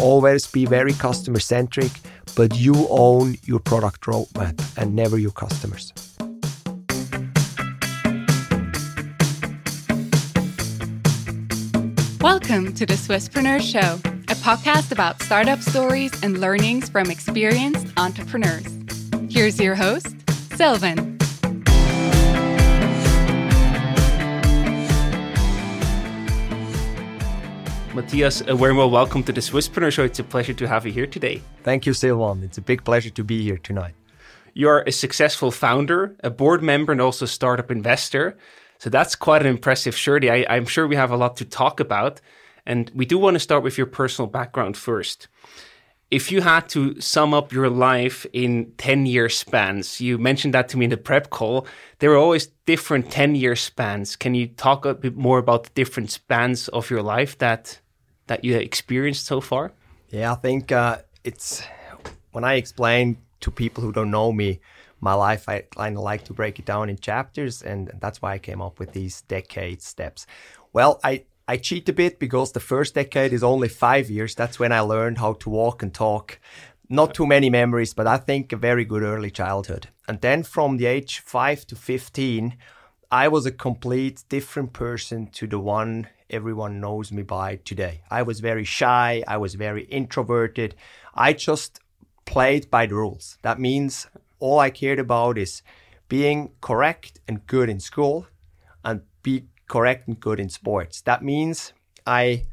always be very customer centric, but you own your product roadmap and never your customers. Welcome to the Swisspreneur Show, a podcast about startup stories and learnings from experienced entrepreneurs. Here's your host, Sylvan. Matthias, a warm welcome to the Swisspreneur Show. It's a pleasure to have you here today. Thank you, Sylvan. It's a big pleasure to be here tonight. You're a successful founder, a board member, and also a startup investor. So that's quite an impressive journey. I, am sure we have a lot to talk about. And we do want to start with your personal background first. If you had to sum up your life in 10 year spans, you mentioned that to me in the prep call, there are always different 10 year spans. Can you talk a bit more about the different spans of your life that that you experienced so far? Yeah, I think uh, it's when I explain to people who don't know me my life, I kind of like to break it down in chapters, and that's why I came up with these decade steps. Well, I I cheat a bit because the first decade is only five years. That's when I learned how to walk and talk. Not too many memories, but I think a very good early childhood. And then from the age five to 15, I was a complete different person to the one everyone knows me by today. I was very shy, I was very introverted. I just played by the rules. That means all I cared about is being correct and good in school and be correct and good in sports. That means I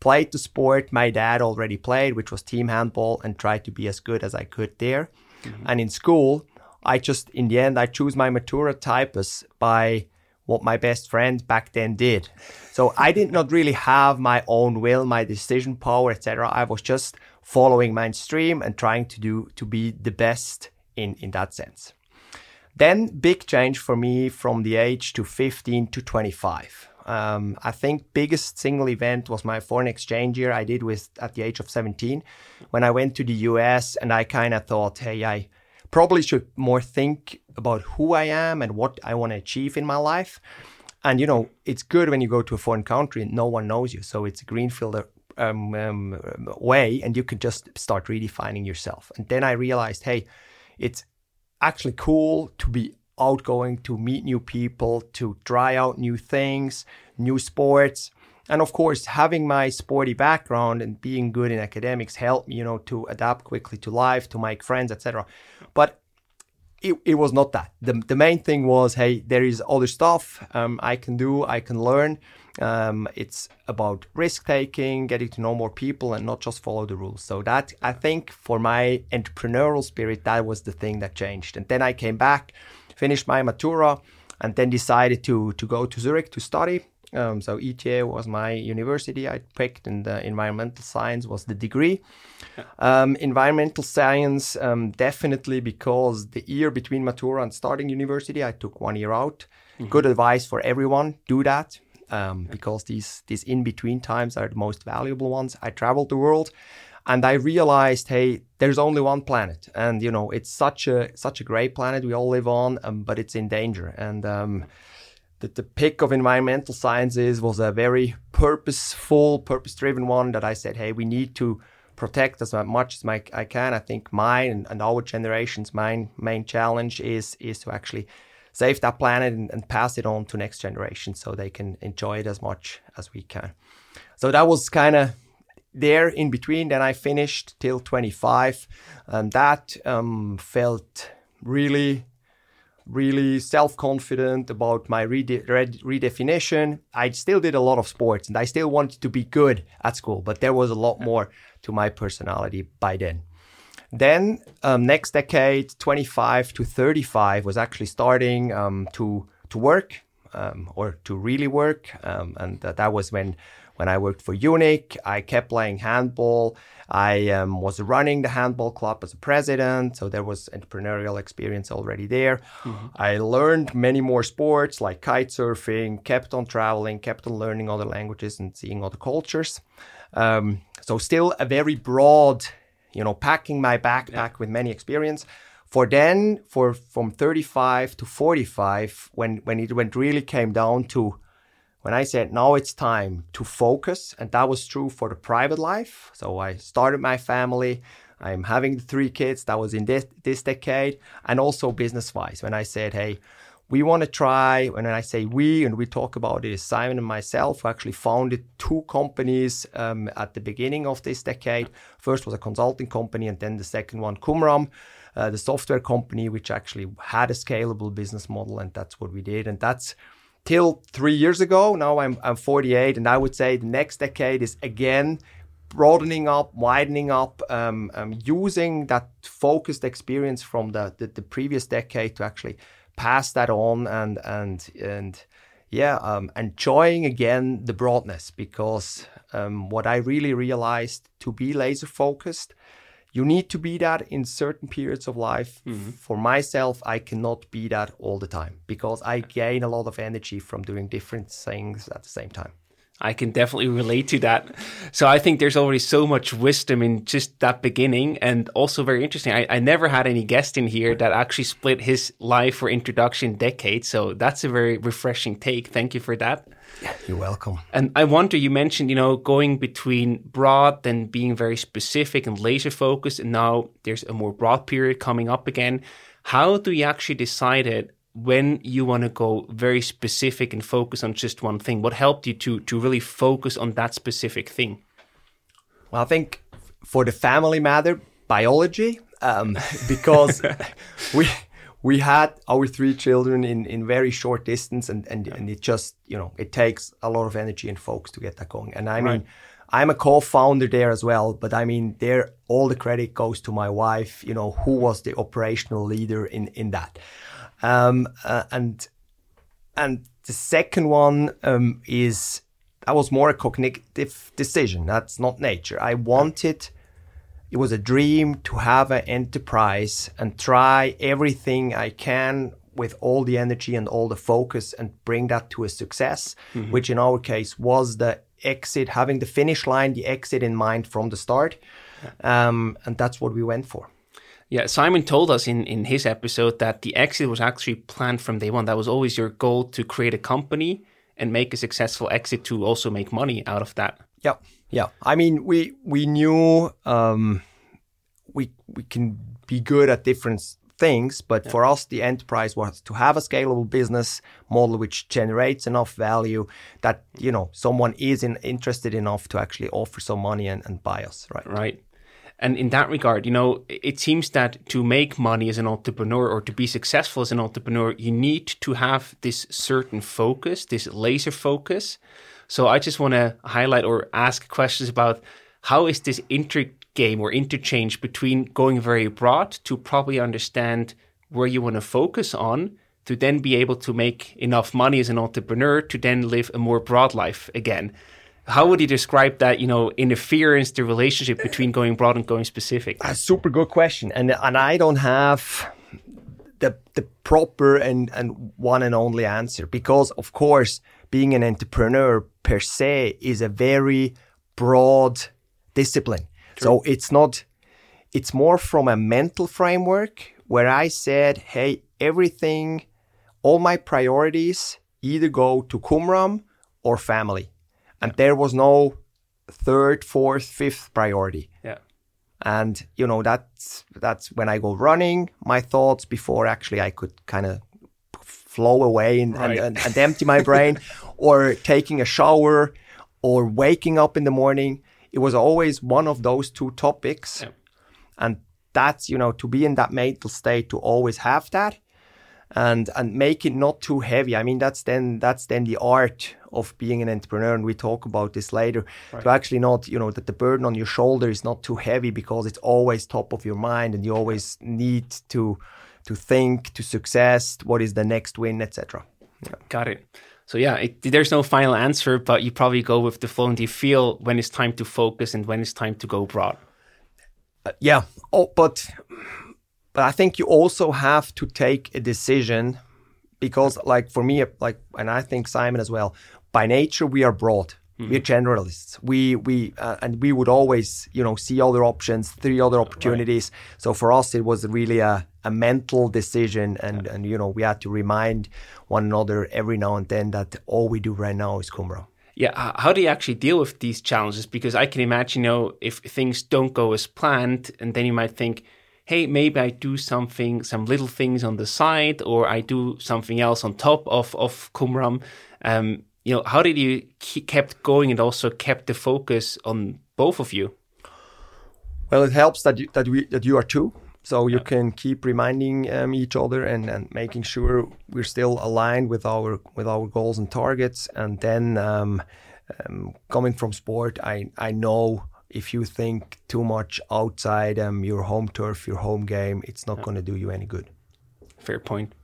played the sport my dad already played, which was team handball, and tried to be as good as I could there. Mm-hmm. And in school, I just, in the end, I choose my Matura typus by what my best friend back then did. So I did not really have my own will, my decision power, etc. I was just following mainstream and trying to do to be the best in in that sense. Then big change for me from the age to 15 to 25. Um, I think biggest single event was my foreign exchange year I did with at the age of 17 when I went to the US and I kind of thought, hey, I probably should more think about who I am and what I want to achieve in my life. And you know, it's good when you go to a foreign country and no one knows you, so it's a greenfield um, um, way, and you can just start redefining yourself. And then I realized, hey, it's actually cool to be outgoing, to meet new people, to try out new things, new sports. And of course, having my sporty background and being good in academics helped you know, to adapt quickly to life, to make friends, etc. But it, it was not that. The, the main thing was, hey, there is other stuff um, I can do, I can learn. Um, it's about risk taking, getting to know more people, and not just follow the rules. So that I think for my entrepreneurial spirit, that was the thing that changed. And then I came back, finished my Matura, and then decided to to go to Zurich to study. Um, so ETH was my university I picked, and environmental science was the degree. Um, environmental science, um, definitely because the year between Matura and starting university, I took one year out. Mm-hmm. Good advice for everyone: do that um, because these these in between times are the most valuable ones. I traveled the world, and I realized, hey, there's only one planet, and you know it's such a such a great planet we all live on, um, but it's in danger. And um, the, the pick of environmental sciences was a very purposeful, purpose-driven one that I said, hey, we need to protect as much as my, I can. I think mine and, and our generation's main main challenge is is to actually save that planet and, and, pass it on to next generation so they can enjoy it as much as we can. So that was kind of there in between. Then I finished till 25, and that um, felt really, really self confident about my rede- redefinition. I still did a lot of sports and I still wanted to be good at school, but there was a lot more to my personality by then. Then um, next decade, 25 to 35 was actually starting um, to to work um, or to really work, um, and that was when when I worked for Unic. I kept playing handball. I um, was running the handball club as a president, so there was entrepreneurial experience already there. Mm-hmm. I learned many more sports like kite surfing, kept on traveling, kept on learning other languages and seeing other cultures. Um, so still a very broad you know, packing my backpack yeah. with many experience. For then, for from 35 to 45, when when it went really came down to when I said now it's time to focus, and that was true for the private life. So I started my family. I'm having three kids. That was in this, this decade, and also business wise. When I said, hey, we want to try, when I say we, and we talk about it, Simon and myself, who actually founded two companies um, at the beginning of this decade. First was a consulting company, and then the second one, Qumram, uh, the software company, which actually had a scalable business model, and that's what we did. And that's till three years ago. Now I'm, I'm 48, and I would say the next decade is again broadening up, widening up, um, um, using that focused experience from the, the, the, previous decade to actually pass that on and and and yeah, um, enjoying again the broadness because um, what I really realized to be laser focused you need to be that in certain periods of life. Mm-hmm. For myself, I cannot be that all the time because I gain a lot of energy from doing different things at the same time. I can definitely relate to that. So I think there's already so much wisdom in just that beginning and also very interesting. I, I never had any guest in here that actually split his life or introduction decade. So that's a very refreshing take. Thank you for that. You're welcome. And I wonder, you mentioned, you know, going between broad, then being very specific and laser focused, and now there's a more broad period coming up again. How do you actually decide it when you want to go very specific and focus on just one thing? What helped you to to really focus on that specific thing? Well, I think for the family matter, biology, um, because we we had our three children in, in very short distance and, and, and it just, you know, it takes a lot of energy and focus to get that going. And I right. mean, I'm a co-founder there as well, but I mean, there, all the credit goes to my wife, you know, who was the operational leader in, in that. Um, uh, and, and the second one, um, is, that was more a cognitive decision. That's not nature. I wanted, it was a dream to have an enterprise and try everything I can with all the energy and all the focus and bring that to a success, mm-hmm. which in our case was the exit, having the finish line, the exit in mind from the start. Um, and that's what we went for. Yeah, Simon told us in, in his episode that the exit was actually planned from day one. That was always your goal to create a company and make a successful exit to also make money out of that. Yeah. Yeah, I mean, we we knew um, we we can be good at different things, but yeah. for us, the enterprise was to have a scalable business model which generates enough value that you know someone is in, interested enough to actually offer some money and, and buy us. Right. Right. And in that regard, you know, it seems that to make money as an entrepreneur or to be successful as an entrepreneur, you need to have this certain focus, this laser focus. So I just want to highlight or ask questions about how is this intergame or interchange between going very broad to properly understand where you want to focus on to then be able to make enough money as an entrepreneur to then live a more broad life again. How would you describe that, you know, interference, the relationship between going broad and going specific? A super good question. And and I don't have the the proper and, and one and only answer because of course being an entrepreneur per se is a very broad discipline. True. So it's not, it's more from a mental framework where I said, hey, everything, all my priorities either go to Qumram or family. And there was no third, fourth, fifth priority. Yeah. And you know that's that's when I go running, my thoughts before actually I could kind of flow away and, right. and, and, and empty my brain, or taking a shower, or waking up in the morning. It was always one of those two topics. Yeah. And that's, you know, to be in that mental state, to always have that and and make it not too heavy. I mean, that's then that's then the art of being an entrepreneur, and we talk about this later. Right. To actually not, you know, that the burden on your shoulder is not too heavy because it's always top of your mind, and you always need to to think to success, what is the next win, etc. Yeah. Got it. So yeah, it, there's no final answer, but you probably go with the flow. And you feel when it's time to focus and when it's time to go broad? Uh, yeah. Oh, but but I think you also have to take a decision because, like for me, like and I think Simon as well. By nature, we are broad. Mm-hmm. We're generalists. We we uh, and we would always you know see other options, three other opportunities. Right. So for us, it was really a a mental decision, and and you know we had to remind one another every now and then that all we do right now is Qumram. Yeah, how do you actually deal with these challenges? Because I can imagine, you know, if things don't go as planned, and then you might think, hey, maybe I do something, some little things on the side, or I do something else on top of of Qumram. Um, you know, how did you keep kept going and also kept the focus on both of you? Well, it helps that you, that we that you are two, so you yeah. can keep reminding um, each other and, and making sure we're still aligned with our with our goals and targets. And then um, um, coming from sport, I I know if you think too much outside um, your home turf, your home game, it's not yeah. going to do you any good. Fair point.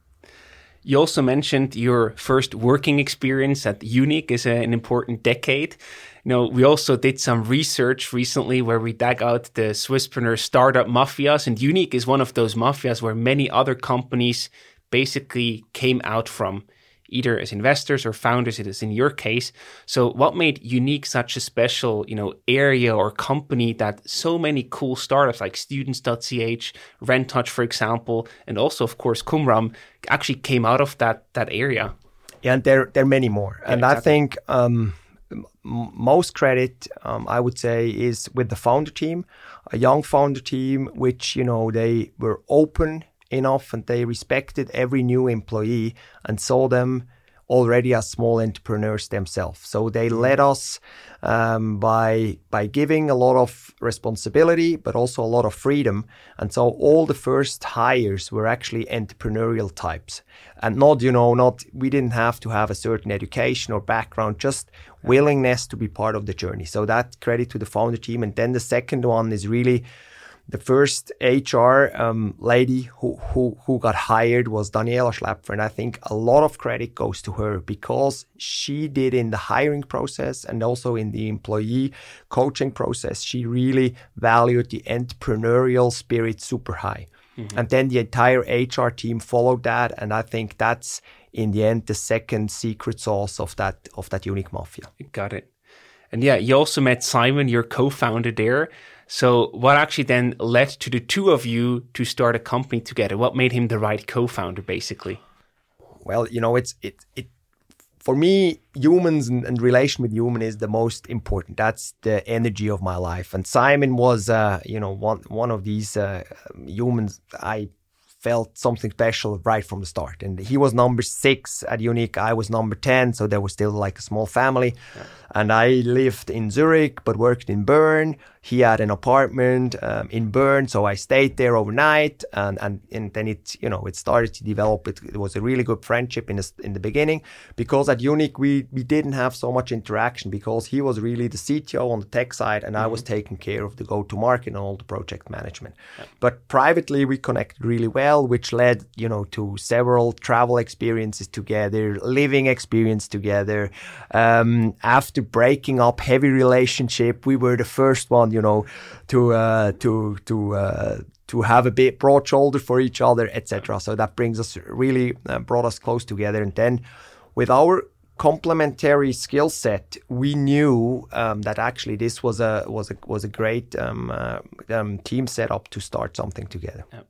You also mentioned your first working experience at Unic is an important decade. You know, we also did some research recently where we dug out the Swisspreneur startup mafias, and Unic is one of those mafias where many other companies basically came out from either as investors or founders, it is in your case. So what made Unic such a special, you know, area or company that so many cool startups like students.ch, Rentouch, for example, and also of course Qumram actually came out of that that area? Yeah, and there there are many more. Yeah, and exactly. I think um, most credit, um, I would say, is with the founder team, a young founder team, which you know they were open enough and they respected every new employee and saw them already as small entrepreneurs themselves. So they mm-hmm. led us um, by by giving a lot of responsibility, but also a lot of freedom. And so all the first hires were actually entrepreneurial types, and not you know not we didn't have to have a certain education or background, just willingness to be part of the journey. So that credit to the founder team. And then the second one is really the first HR um, lady who, who, who got hired was Daniela Schlepfer. And I think a lot of credit goes to her because she did in the hiring process and also in the employee coaching process, she really valued the entrepreneurial spirit super high. Mm-hmm. And then the entire HR team followed that. And I think that's in the end the second secret sauce of that of that Unic mafia. Got it. And yeah, you also met Simon, your co-founder there. So, what actually then led to the two of you to start a company together? What made him the right co-founder, basically? Well, you know, it's it it for me, humans and, and, relation with human is the most important. That's the energy of my life. And Simon was, uh, you know, one one of these uh, humans I felt something special right from the start. And he was number six at Unic. I was number 10. So there was still like a small family. Yeah. And I lived in Zurich, but worked in Bern. He had an apartment um, in Bern, so I stayed there overnight, and, and and then it you know it started to develop. It, it was a really good friendship in the, in the beginning because at Unic we we didn't have so much interaction because he was really the CTO on the tech side, and mm-hmm. I was mm-hmm. taking care of the go to market and all the project management. Yeah. But privately we connected really well, which led you know to several travel experiences together, living experience together. Um, after breaking up heavy relationship, we were the first one you know, to uh, to to uh, to have a bit broad shoulder for each other, etc. So that brings us really uh, brought us close together. And then with our complementary skill set, we knew um, that actually this was a was a was a great um, uh, um, team setup to start something together. Yeah.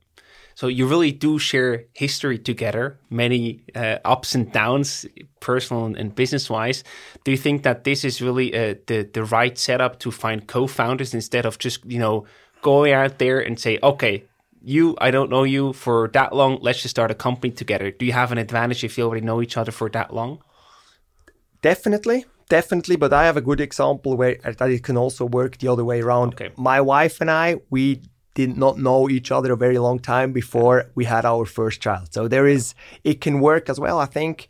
So you really do share history together, many uh, ups and downs, personal and business wise. Do you think that this is really uh, the the right setup to find co-founders instead of just you know going out there and say, okay, you, I don't know you for that long. Let's just start a company together. Do you have an advantage if you already know each other for that long? Definitely definitely but i have a good example where that it can also work the other way around okay. my wife and i we did not know each other a very long time before we had our first child. So there is, it can work as well. I think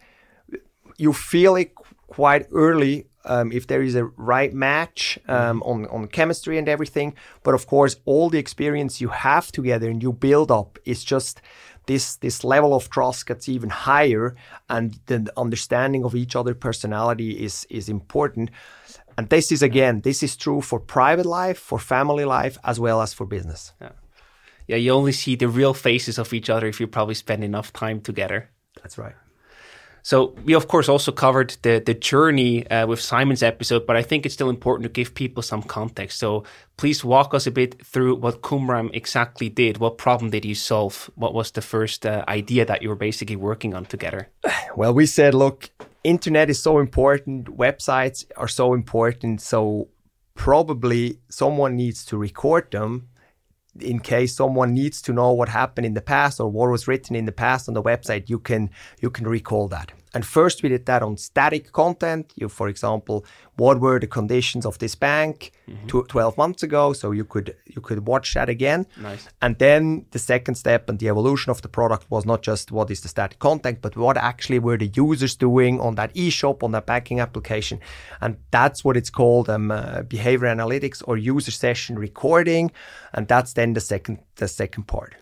you feel it quite early um, if there is a right match um, on, on chemistry and everything. But of course, all the experience you have together and you build up is just this this level of trust gets even higher, and the understanding of each other personality is is important. And this is again, this is true for private life, for family life, as well as for business. Yeah. Yeah, you only see the real faces of each other if you probably spend enough time together. That's right. So we of course also covered the the journey uh, with Simon's episode, but I think it's still important to give people some context. So please walk us a bit through what Qumram exactly did. What problem did you solve? What was the first uh, idea that you were basically working on together? Well, we said, look, internet is so important, websites are so important, so probably someone needs to record them in case someone needs to know what happened in the past or what was written in the past on the website. You can you can recall that and first we did that on static content. You for example what were the conditions of this bank mm-hmm. 12 months ago? So you could you could watch that again. Nice. and then the second step and the evolution of the product was not just what is the static content but what actually were the users doing on that e-shop on that banking application. And that's what it's called um, uh, behavior analytics or user session recording. And that's then the second the second part.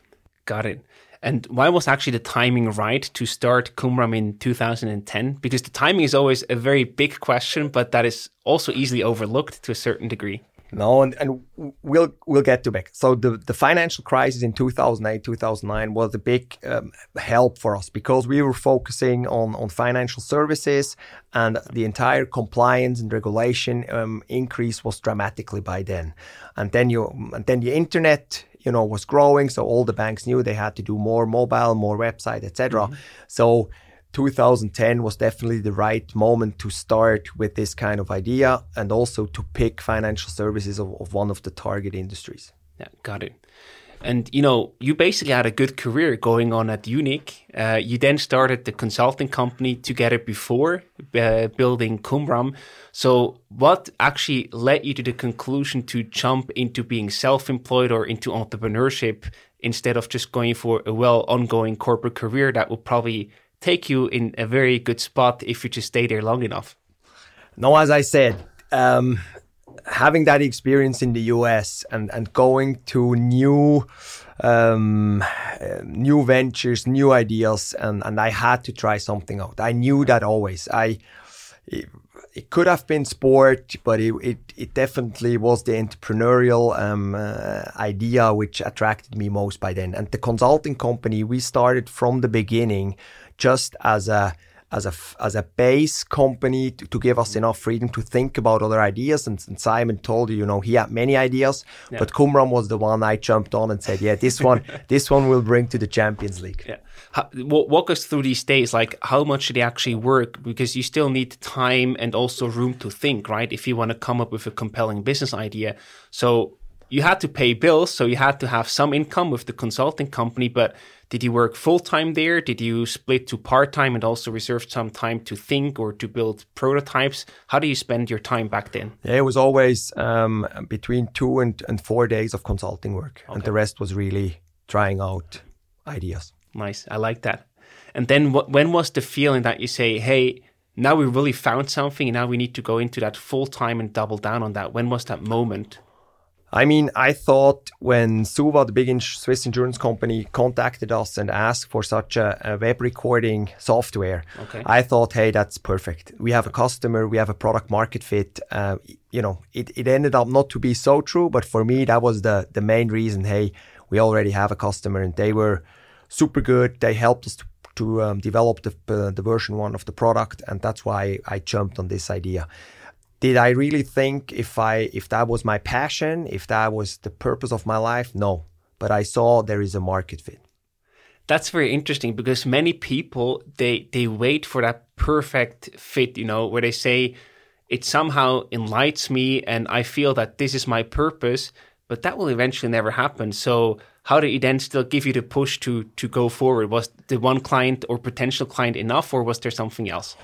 Got it and why was actually the timing right to start Qumram in 2010? Because the timing is always a very big question, but that is also easily overlooked to a certain degree. No, and, and we'll we'll get to back. So the, the financial crisis in 2008, 2009 was a big um, help for us because we were focusing on, on financial services and the entire compliance and regulation um, increase was dramatically by then. And then you and then the internet you know was growing so all the banks knew they had to do more mobile more website etc mm-hmm. so 2010 was definitely the right moment to start with this kind of idea and also to pick financial services of, of one of the target industries. Yeah got it and you know, you basically had a good career going on at Unic. Uh, you then started the consulting company together before uh, building Qumram. So, what actually led you to the conclusion to jump into being self-employed or into entrepreneurship instead of just going for a well ongoing corporate career that would probably take you in a very good spot if you just stay there long enough? No, as I said, um, having that experience in the US and, and going to new um, new ventures, new ideas, and, and I had to try something out. I knew that always. I it, it could have been sport, but it, it, it definitely was the entrepreneurial um, uh, idea which attracted me most by then. And the consulting company, we started from the beginning just as a as a as a base company to, to, give us enough freedom to think about other ideas. And, and Simon told you, you know, he had many ideas, yeah. but Qumram was the one I jumped on and said, yeah, this one, this one will bring to the Champions League. Yeah. How, walk us through these days. Like, how much should they actually work? Because you still need time and also room to think, right? If you want to come up with a compelling business idea. So you had to pay bills, so you had to have some income with the consulting company, but did you work full time there? Did you split to part time and also reserve some time to think or to build prototypes? How do you spend your time back then? Yeah, it was always um, between two and, and four days of consulting work, okay. and the rest was really trying out ideas. Nice, I like that. And then, wh- when was the feeling that you say, "Hey"? Now we really found something, and now we need to go into that full time and double down on that. When was that moment? I mean, I thought when Suva, the big Swiss insurance company, contacted us and asked for such a, a web recording software, okay. I thought, hey, that's perfect. We have a customer, we have a product market fit. Uh, you know, it, it ended up not to be so true, but for me, that was the, the main reason. Hey, we already have a customer and they were super good. They helped us to, to um, develop the, uh, the version one of the product. And that's why I jumped on this idea did I really think if I if that was my passion, if that was the purpose of my life? No, but I saw there is a market fit. That's very interesting because many people they they wait for that perfect fit, you know, where they say it somehow enlightens me and I feel that this is my purpose, but that will eventually never happen. So how did it then still give you the push to to go forward? Was the one client or potential client enough or was there something else?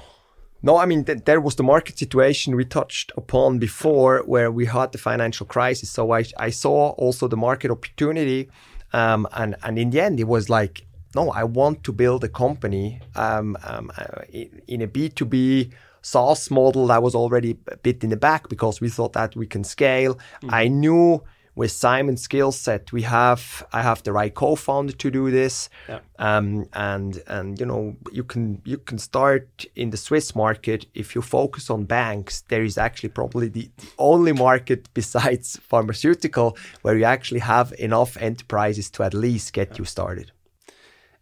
No, I mean, th- there was the market situation we touched upon before where we had the financial crisis. So I, I saw also the market opportunity. Um, and, and in the end, it was like, no, I want to build a company um, um, uh, in a B2B SaaS model that was already a bit in the back because we thought that we can scale. Mm-hmm. I knew with Simon's skill set, we have I have the right co-founder to do this, yeah. um, and and you know you can you can start in the Swiss market if you focus on banks. There is actually probably the, the only market besides pharmaceutical where you actually have enough enterprises to at least get yeah. you started.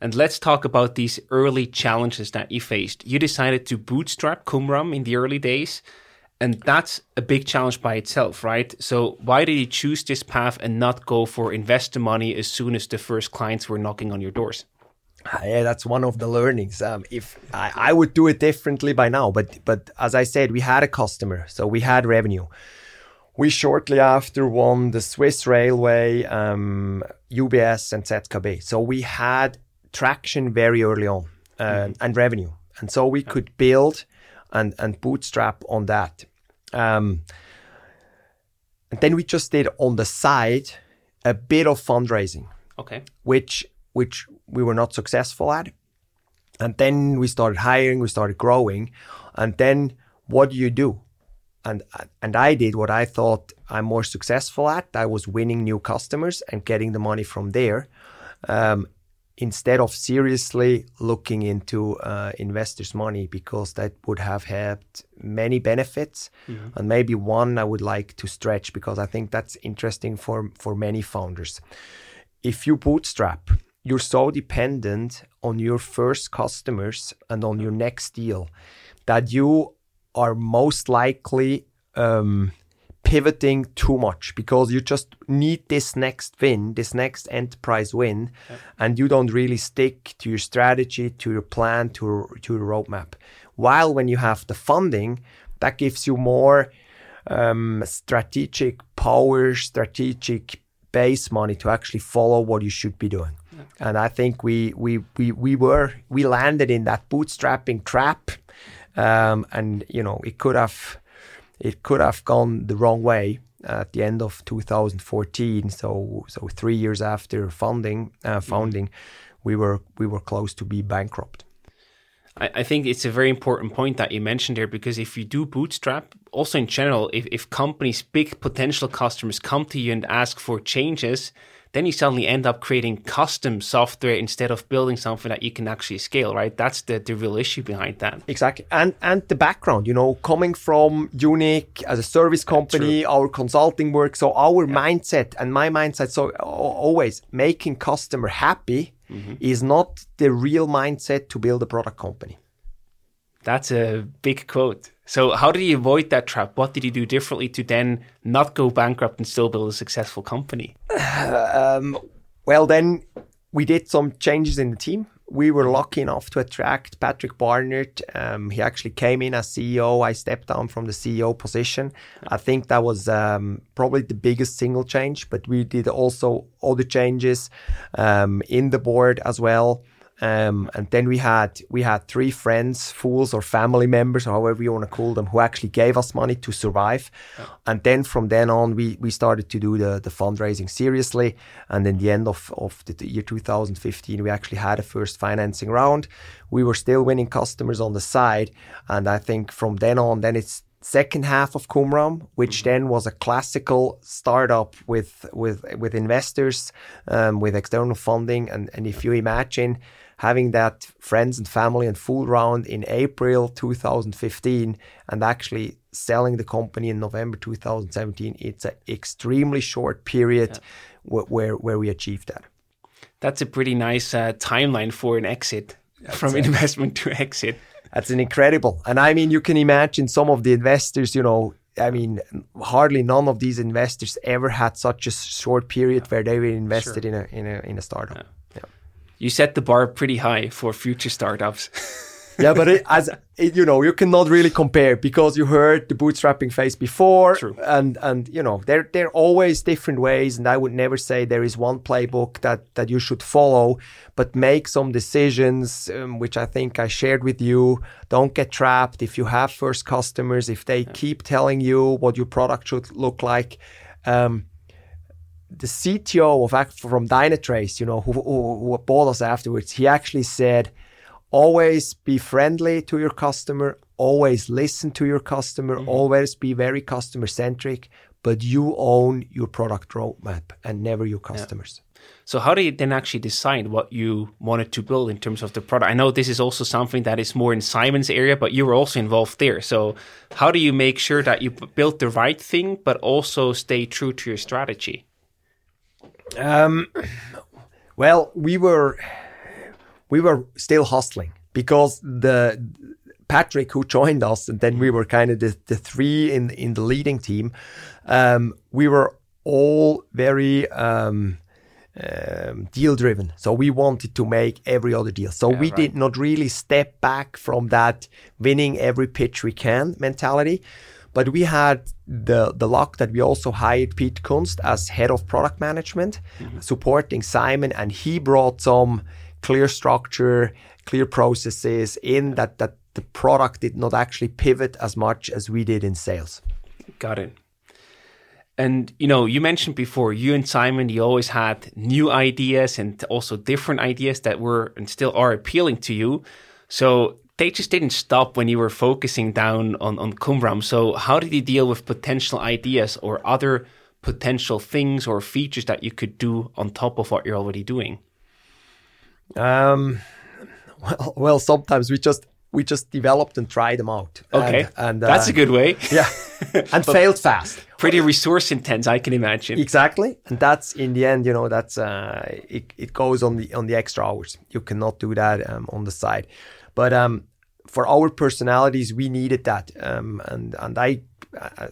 And let's talk about these early challenges that you faced. You decided to bootstrap Qumram in the early days, and that's a big challenge by itself, right? So, why did you choose this path and not go for investor money as soon as the first clients were knocking on your doors? Ah, yeah, that's one of the learnings. Um, if I, I would do it differently by now, but but as I said, we had a customer, so we had revenue. We shortly after won the Swiss Railway, um, UBS, and ZKB. So we had traction very early on uh, mm-hmm. and revenue, and so we could build and and bootstrap on that. Um, and then we just did on the side a bit of fundraising. Okay. Which which we were not successful at. And then we started hiring, we started growing. And then what do you do? And and I did what I thought I'm more successful at. I was winning new customers and getting the money from there. Um, instead of seriously looking into uh, investors' money because that would have had many benefits, mm-hmm. and maybe one I would like to stretch because I think that's interesting for for many founders. If you bootstrap, you're so dependent on your first customers and on your next deal that you are most likely um, pivoting too much because you just need this next win, this next enterprise win, yeah. and you don't really stick to your strategy, to your plan, to, to your roadmap. While when you have the funding, that gives you more um, strategic power, strategic base money to actually follow what you should be doing. And I think we we we we were we landed in that bootstrapping trap, um, and you know it could have it could have gone the wrong way at the end of 2014. So so three years after funding uh, mm-hmm. founding, we were we were close to be bankrupt. I, think it's a very important point that you mentioned there because if you do bootstrap, also in general, if, if companies, big potential customers come to you and ask for changes, then you suddenly end up creating custom software instead of building something that you can actually scale, right? That's the, the real issue behind that. Exactly. And and the background, you know, coming from Unic as a service company, our consulting work. So our yeah. mindset and my mindset, so always making customer happy mm-hmm. is not the real mindset to build a product company. That's a big quote. So, how did you avoid that trap? What did you do differently to then not go bankrupt and still build a successful company? Um, well, then we did some changes in the team. We were lucky enough to attract Patrick Barnard. Um, he actually came in as CEO. I stepped down from the CEO position. I think that was um, probably the biggest single change, but we did also other changes um, in the board as well. Um, and then we had we had three friends, fools or family members, or however you want to call them, who actually gave us money to survive. Yeah. And then from then on, we we started to do the the fundraising seriously. And in the end of of the year 2015, we actually had a first financing round. We were still winning customers on the side, and I think from then on, then it's second half of Qumram, which mm-hmm. then was a classical startup with with with investors, um, with external funding, and and if you imagine having that friends and family and fool round in April 2015 and actually selling the company in November 2017, it's an extremely short period yeah. w- where, where we achieved that. That's a pretty nice uh, timeline for an exit That's from a, investment to exit. That's an incredible. And I mean, you can imagine some of the investors, you know, I mean, hardly none of these investors ever had such a short period yeah. where they were invested sure. in a in a in a startup. Yeah you set the bar pretty high for future startups. yeah, but it, as it, you know, you cannot really compare because you heard the bootstrapping phase before, True. and and you know, there there are always different ways, and I would never say there is one playbook that that you should follow, but make some decisions, um, which I think I shared with you. Don't get trapped if you have first customers, if they yeah. keep telling you what your product should look like. Um, the CTO of from Dynatrace, you know, who, who, who bought us afterwards, he actually said, always be friendly to your customer, always listen to your customer, mm-hmm. always be very customer centric, but you own your product roadmap and never your customers. Yeah. So how do you then actually decide what you wanted to build in terms of the product? I know this is also something that is more in Simon's area, but you were also involved there. So how do you make sure that you build the right thing, but also stay true to your strategy? Um, well, we were we were still hustling because the Patrick who joined us, and then we were kind of the, the three in in the leading team. Um, we were all very um, um, deal driven, so we wanted to make every other deal. So Yeah, we right. did not really step back from that winning every pitch we can mentality. But we had the the luck that we also hired Pete Kunst as head of product management, mm-hmm. supporting Simon, and he brought some clear structure, clear processes in that that the product did not actually pivot as much as we did in sales. Got it. And you know, you mentioned before, you and Simon, you always had new ideas and also different ideas that were and still are appealing to you. So they just didn't stop when you were focusing down on on Qumram. So how did you deal with potential ideas or other potential things or features that you could do on top of what you're already doing? Um, well, well, sometimes we just we just developed and tried them out. Okay, and, and that's uh, a good way. yeah, and failed fast. Pretty resource intense, I can imagine. Exactly, and that's in the end, you know, that's uh, it. It goes on the on the extra hours. You cannot do that um, on the side, but um, for our personalities, we needed that. Um, and and I,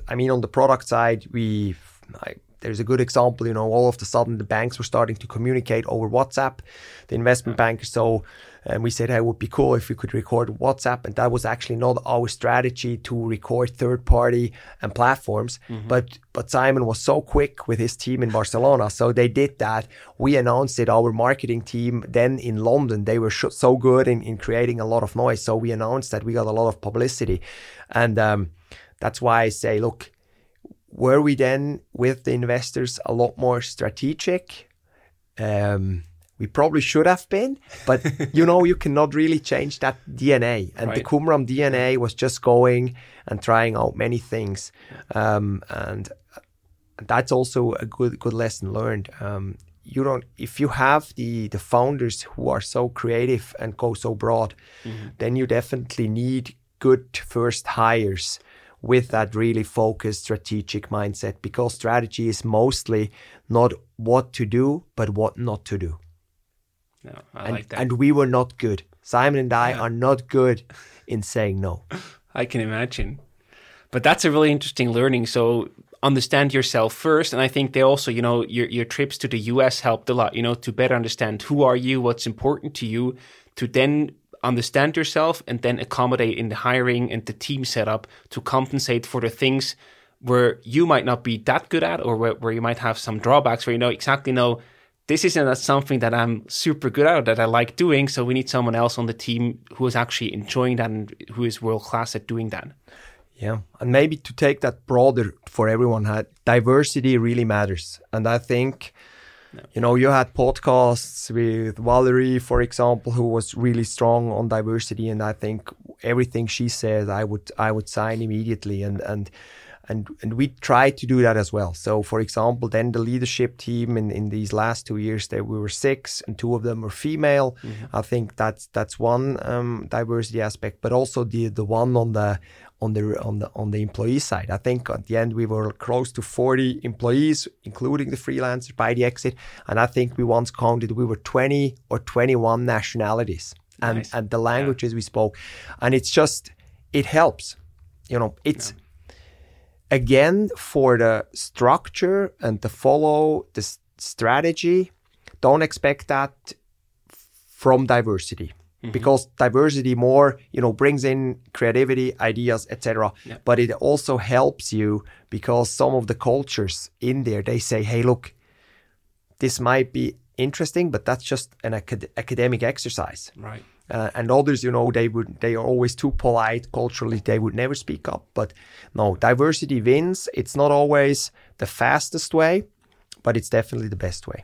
I- mean, on the product side, we. I, there's a good example, you know, all of a sudden the banks were starting to communicate over WhatsApp, the investment bankers. So and we said, hey, it would be cool if we could record WhatsApp. And that was actually not our strategy to record third party and platforms. But but Simon was so quick with his team in Barcelona. So they did that. We announced it. Our marketing team then in London, they were sh- so good in, in creating a lot of noise. So we announced that we got a lot of publicity. And um, that's why I say, look, were we then with the investors a lot more strategic? Um, we probably should have been, but you know, you cannot really change that DNA. And the Right. Qumram DNA was just going and trying out many things. Um, and that's also a good good lesson learned. Um, you don't if you have the the founders who are so creative and go so broad, then you definitely need good first hires with that really focused strategic mindset because strategy is mostly not what to do but what not to do. No, I And, like that. and we were not good. Simon and I are not good in saying no. I can imagine. But that's a really interesting learning. So understand yourself first. And I think they also, you know, your, your trips to the US helped a lot, you know, to better understand who are you, what's important to you, to then understand yourself and then accommodate in the hiring and the team setup to compensate for the things where you might not be that good at or where, where you might have some drawbacks where you know exactly know this isn't something that I'm super good at or that I like doing. So we need someone else on the team who is actually enjoying that and who is world class at doing that. Yeah, and maybe to take that broader for everyone, diversity really matters, and I think, you know, you had podcasts with Valerie, for example, who was really strong on diversity, and I think everything she said, I would I would sign immediately, and and and and we try to do that as well. So, for example, then the leadership team in, in these last two years, there we were six, and two of them were female. I think that's that's one um, diversity aspect, but also the the one on the on the on the on the employee side. I think at the end we were close to 40 employees, including the freelancers by the exit, and I think we once counted we were 20 or 21 nationalities, and Nice. and the languages we spoke, and it's just it helps, you know, it's again for the structure and to follow the strategy don't expect that from diversity. Mm-hmm. Because diversity more you know brings in creativity ideas etc but it also helps you because some of the cultures in there they say hey look this might be interesting but that's just an acad- academic exercise. Right. Uh, and others, you know, they would they are always too polite culturally. They would never speak up. But no, diversity wins. It's not always the fastest way, but it's definitely the best way.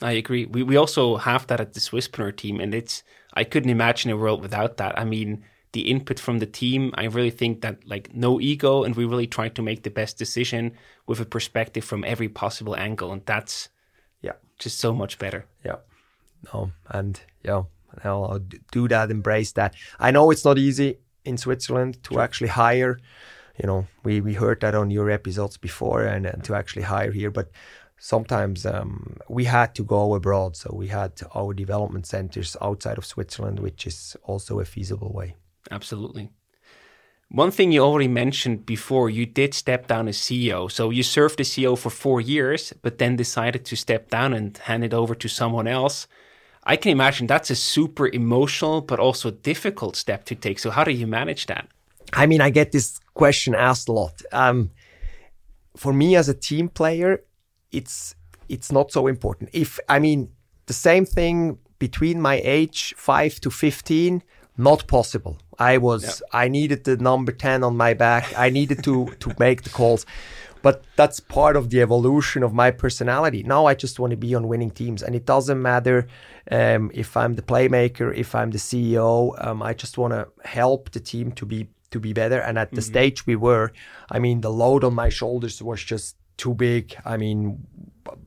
I agree. We we also have that at the Swisspreneur team, and it's I couldn't imagine a world without that. I mean, the input from the team, I really think that like no ego, and we really try to make the best decision with a perspective from every possible angle, and that's Yeah, just so much better. yeah, no, and yeah, I'll, do that, embrace that. I know it's not easy in Switzerland to actually hire. You know, we we heard that on your episodes before, and, and to actually hire here, but sometimes um, we had to go abroad. So we had our development centers outside of Switzerland, which is also a feasible way. Absolutely. One thing you already mentioned before, you did step down as CEO. So you served as CEO for four years, but then decided to step down and hand it over to someone else. I can imagine that's a super emotional, but also difficult step to take. So how do you manage that? I mean, I get this question asked a lot. Um, for me as a team player, it's it's not so important. If I mean the same thing between my age five to fifteen, not possible. I was yeah. I needed the number 10 on my back. I needed to to make the calls. But that's part of the evolution of my personality. Now I just want to be on winning teams, and it doesn't matter um, if I'm the playmaker, if I'm the CEO. Um, I just want to help the team to be to be better. And at the mm-hmm. stage we were, I mean, the load on my shoulders was just too big. I mean,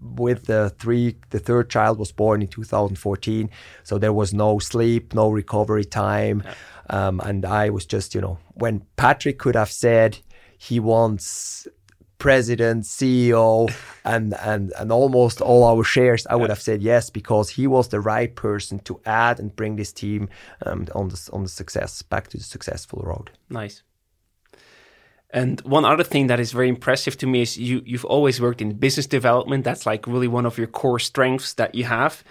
with the three, the third child was born in 2014, so there was no sleep, no recovery time, yeah. um, and I was just, you know, when Patrick could have said he wants president, CEO, and and and almost all our shares, I would have said yes because he was the right person to add and bring this team um, on the on the success back to the successful road. Nice. And one other thing that is very impressive to me is you you've always worked in business development. That's like really one of your core strengths that you have.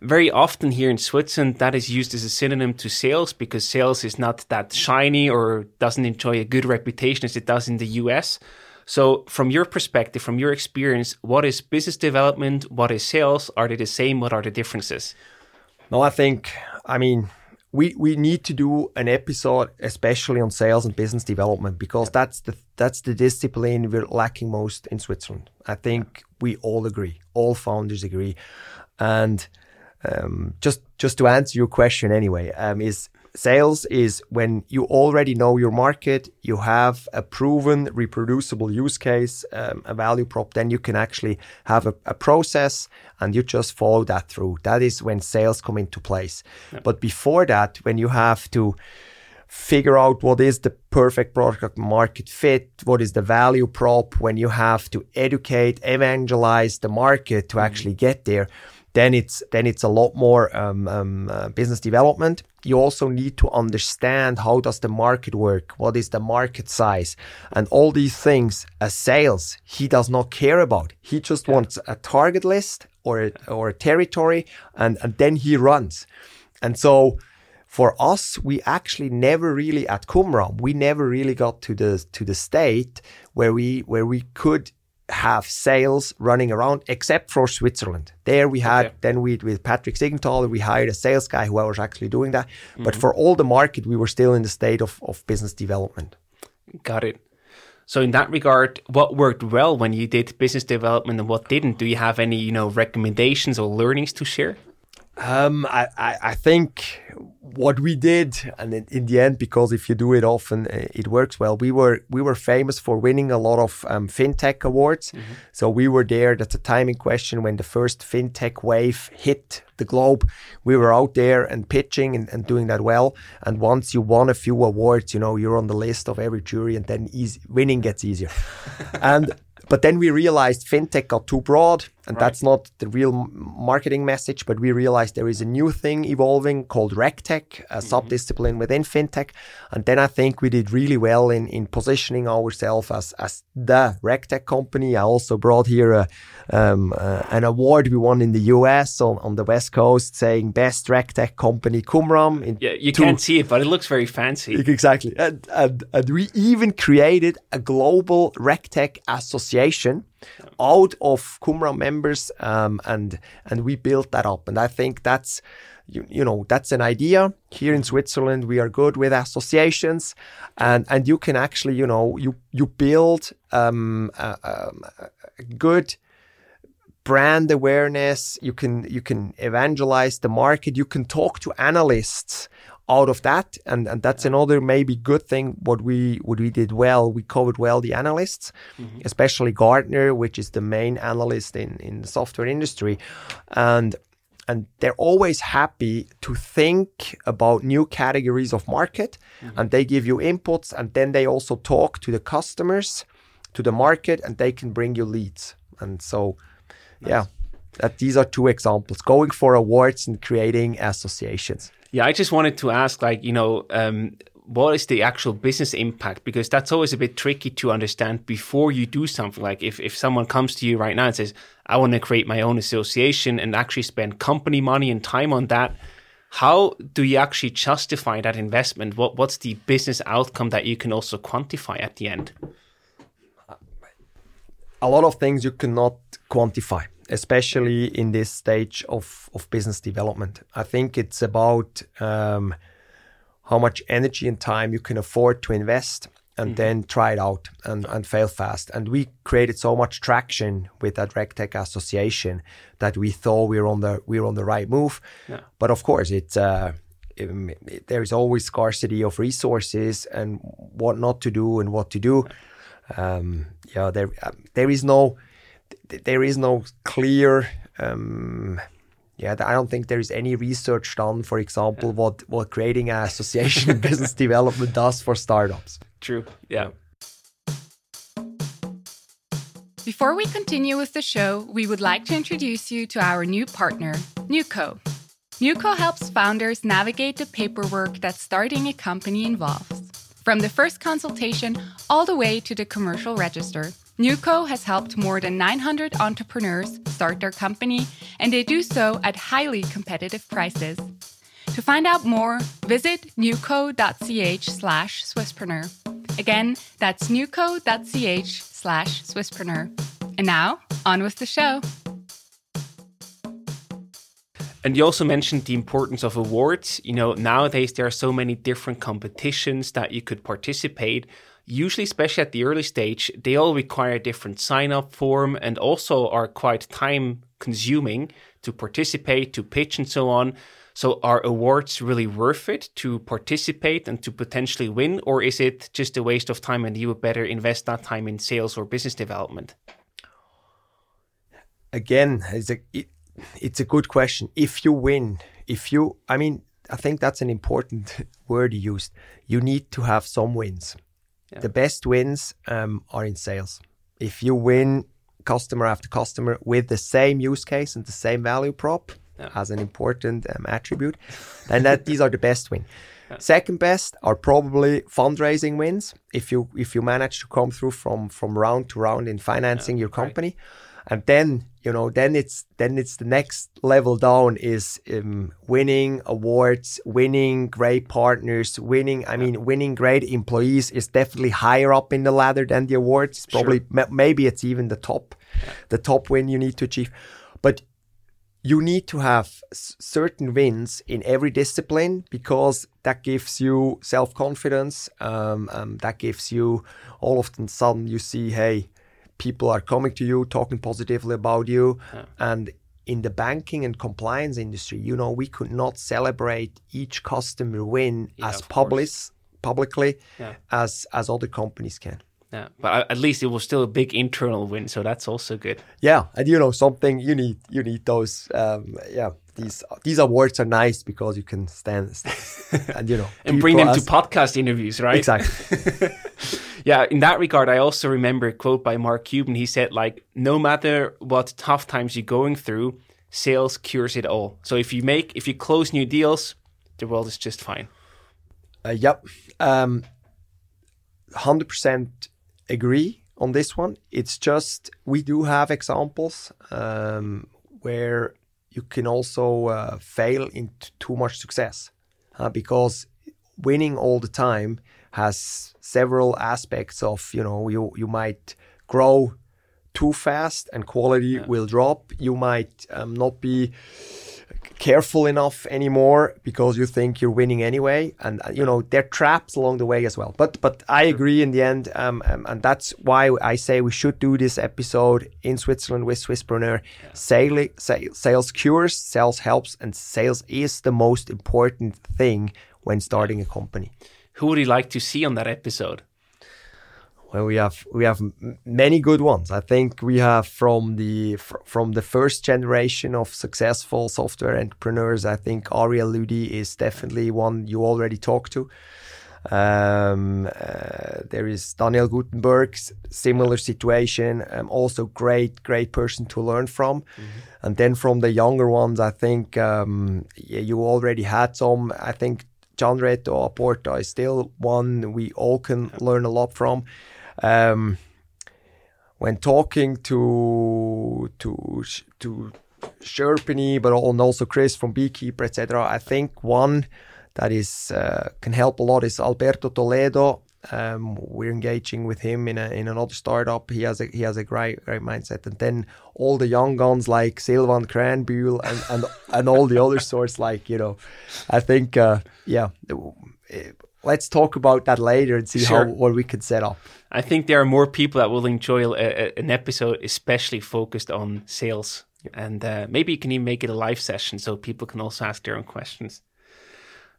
Very often here in Switzerland, that is used as a synonym to sales because sales is not that shiny or doesn't enjoy a good reputation as it does in the US. So, from your perspective, from your experience, what is business development? What is sales? Are they the same? What are the differences? No, I think, I mean, we we need to do an episode especially on sales and business development because that's the that's the discipline we're lacking most in Switzerland. I think we all agree, all founders agree, and um, just just to answer your question anyway, um, is sales is when you already know your market, you have a proven reproducible use case, um, a value prop, then you can actually have a, a, process and you just follow that through. That is when sales come into place. Yeah. But before that, when you have to figure out what is the perfect product market fit, what is the value prop, when you have to educate, evangelize the market to mm-hmm. actually get there, then it's then it's a lot more um, um, uh, business development. You also need to understand how does the market work, what is the market size, and all these things. As sales, he does not care about. He just yeah. wants a target list or a, or a territory, and and then he runs. And so for us, we actually never really at Qumram, we never really got to the to the state where we where we could have sales running around except for Switzerland. There we had okay. then we with Patrick Siegenthaler we hired a sales guy who was actually doing that. Mm-hmm. But for all the market we were still in the state of, of business development. Got it. So in that regard, what worked well when you did business development and what didn't? Do you have any, you know, recommendations or learnings to share? Um, I, I, I, think what we did, and in, in, the end, because if you do it often, uh, it works well. We were we were famous for winning a lot of um, fintech awards. Mm-hmm. So we were there. That's a timing question when the first fintech wave hit the globe. We were out there and pitching and, and doing that well. And once you won a few awards, you know you're on the list of every jury, and then easy, winning gets easier. and but then we realized fintech got too broad, and right. that's not the real marketing message. But we realized there is a new thing evolving called RegTech, a mm-hmm. sub-discipline within fintech. And then I think we did really well in, in positioning ourselves as, as the RegTech company. I also brought here a, um, uh, an award we won in the US on, on the West Coast saying best RegTech company Qumram. Yeah, you can can't see it, but it looks very fancy. Exactly. And, and, and we even created a global RegTech association out of Qumram members, um, and and we built that up. And I think that's you, you know that's an idea. Here in Switzerland. We are good with associations, and and you can actually you know you you build um, a, a good brand awareness. You can you can evangelize the market. You can talk to analysts out of that and and that's another maybe good thing what we what we did well we covered well the analysts mm-hmm. especially gartner which is the main analyst in in the software industry and and they're always happy to think about new categories of market mm-hmm. and they give you inputs and then they also talk to the customers to the market and they can bring you leads and so yeah, that these are two examples: going for awards and creating associations. Yeah, I just wanted to ask, like, you know, um, what is the actual business impact? Because that's always a bit tricky to understand before you do something. Like, if if someone comes to you right now and says, "I want to create my own association and actually spend company money and time on that," how do you actually justify that investment? What what's the business outcome that you can also quantify at the end? A lot of things you cannot quantify especially in this stage of, of business development. I think it's about um, how much energy and time you can afford to invest and mm-hmm. then try it out and, and fail fast. And we created so much traction with that RegTech association that we thought we were on the we were on the right move. Yeah. But of course, it's uh, it, it, there is always scarcity of resources and what not to do and what to do. Um, yeah, there um, there is no there is no clear. Um, yeah, I don't think there is any research done, for example, yeah. what what creating an association business development does for startups. True. Yeah. Before we continue with the show, we would like to introduce you to our new partner, Nuco. Nuco helps founders navigate the paperwork that starting a company involves, from the first consultation all the way to the commercial register. Nuco has helped more than 900 entrepreneurs start their company, and they do so at highly competitive prices. To find out more, visit nuco.ch slash Swisspreneur. Again, that's nuco.ch slash Swisspreneur. And now, on with the show. And you also mentioned the importance of awards. You know, nowadays there are so many different competitions that you could participate usually, especially at the early stage, they all require a different sign up form and also are quite time consuming to participate, to pitch, and so on. So, are awards really worth it to participate and to potentially win, or is it just a waste of time and you would better invest that time in sales or business development? Again, it's a it, it's a good question. If you win, if you, I mean, I think that's an important word you used. You need to have some wins. The best wins um, are in sales. If you win customer after customer with the same use case and the same value prop yeah. as an important um, attribute, then that these are the best win. Yeah. Second best are probably fundraising wins. If you if you manage to come through from from round to round in financing your company. Right and then you know then it's then it's the next level down is um, winning awards winning great partners winning i mean winning great employees is definitely higher up in the ladder than the awards. Probably sure. maybe it's even the top the top win you need to achieve. But you need to have certain wins in every discipline because that gives you self-confidence um, um, that gives you all of a sudden you see hey people are coming to you talking positively about you. Yeah. and in the banking and compliance industry you know we could not celebrate each customer win yeah, as public publicly yeah. as as other companies can. Yeah but at least it was still a big internal win so that's also good. Yeah and you know something you need you need those um, yeah these these awards are nice because you can stand, stand and you know and bring them to podcast interviews right? Exactly yeah, in that regard, I also remember a quote by Mark Cuban. He said, like, no matter what tough times you're going through, sales cures it all. So if you make, if you close new deals, the world is just fine. Uh, yep. Um, 100% agree on this one. It's just, we do have examples um, where you can also uh, fail into too much success uh, because winning all the time has several aspects of you know you you might grow too fast and quality yeah. will drop. You might um, not be careful enough anymore because you think you're winning anyway. And uh, you know there are traps along the way as well. But but i agree in the end um, um, and that's why i say we should do this episode in switzerland with swisspreneur yeah. sales, sales cures sales helps and sales is the most important thing when starting a company who would you like to see on that episode? Well, we have we have many good ones. I think we have from the fr- from the first generation of successful software entrepreneurs. I think Ariel Lüdi is definitely one you already talked to. Um, uh, there is Daniel Gutenberg, similar situation. Um, also great, great person to learn from. Mm-hmm. And then from the younger ones, I think um, yeah, you already had some. I think John Reto Aporta is still one we all can learn a lot from. Um, when talking to to to Sherpany, but also Chris from Beekeeper, etc. I think one that is uh, can help a lot is Alberto Toledo. Um, we're engaging with him in a, in another startup. He has a he has a great great mindset, and then all the young guns like Silvan Krähenbühl and, and and all the other sorts. Like you know, I think uh, yeah. Let's talk about that later and see sure. how what we can set up. I think there are more people that will enjoy a, a, an episode, especially focused on sales and uh, maybe you can even make it a live session so people can also ask their own questions.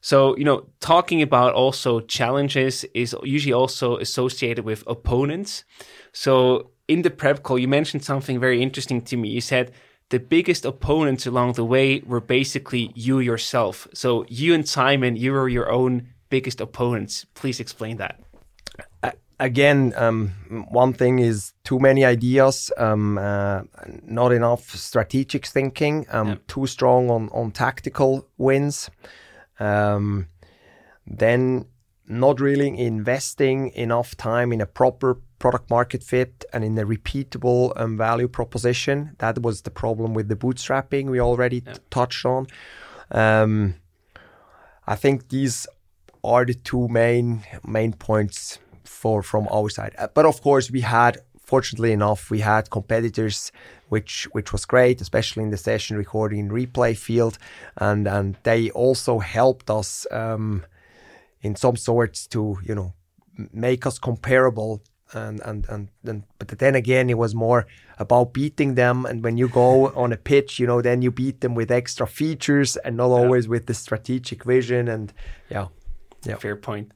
So, you know, talking about also challenges is usually also associated with opponents. So, in the prep call, you mentioned something very interesting to me. You said the biggest opponents along the way were basically you yourself. So, you and Simon, you were your own biggest opponents. Please explain that again, um, one thing is too many ideas, um, uh, not enough strategic thinking, um, yeah. too strong on, on tactical wins. Um, then not really investing enough time in a proper product market fit and in a repeatable um, value proposition. That was the problem with the bootstrapping we already yeah. t- touched on. Um, I think these are the two main main points for from our side. Uh, but of course, we had, fortunately enough, we had competitors, which which was great, especially in the session recording replay field, and and they also helped us um, in some sorts to you know make us comparable. And, and and and but then again, it was more about beating them. And when you go on a pitch, you know, then you beat them with extra features and not yeah. always with the strategic vision. And yeah, yeah, fair point.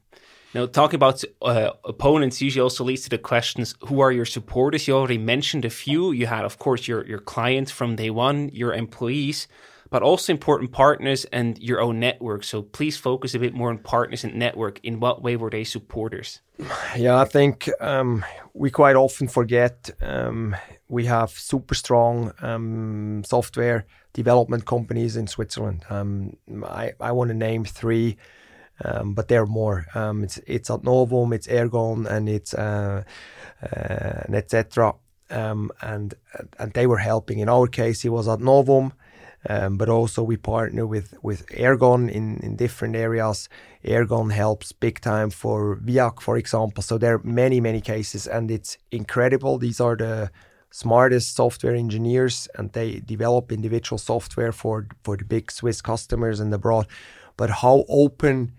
Now, talking about uh, opponents usually also leads to the questions: Who are your supporters? You already mentioned a few. You had, of course, your your clients from day one, your employees, but also important partners and your own network. So please focus a bit more on partners and network. In what way were they supporters? Yeah, I think um, we quite often forget um, we have super strong um, software development companies in Switzerland. Um, I, I want to name three. Um, but there are more. Um, it's it's AdNovum, it's Ergon, and it's uh, uh, etc. Um, and and they were helping. In our case, it was AdNovum, um, but also we partner with with Ergon in in different areas. Ergon helps big time for Viac, for example. So there are many many cases, and it's incredible. These are the smartest software engineers, and they develop individual software for for the big Swiss customers and abroad. But how open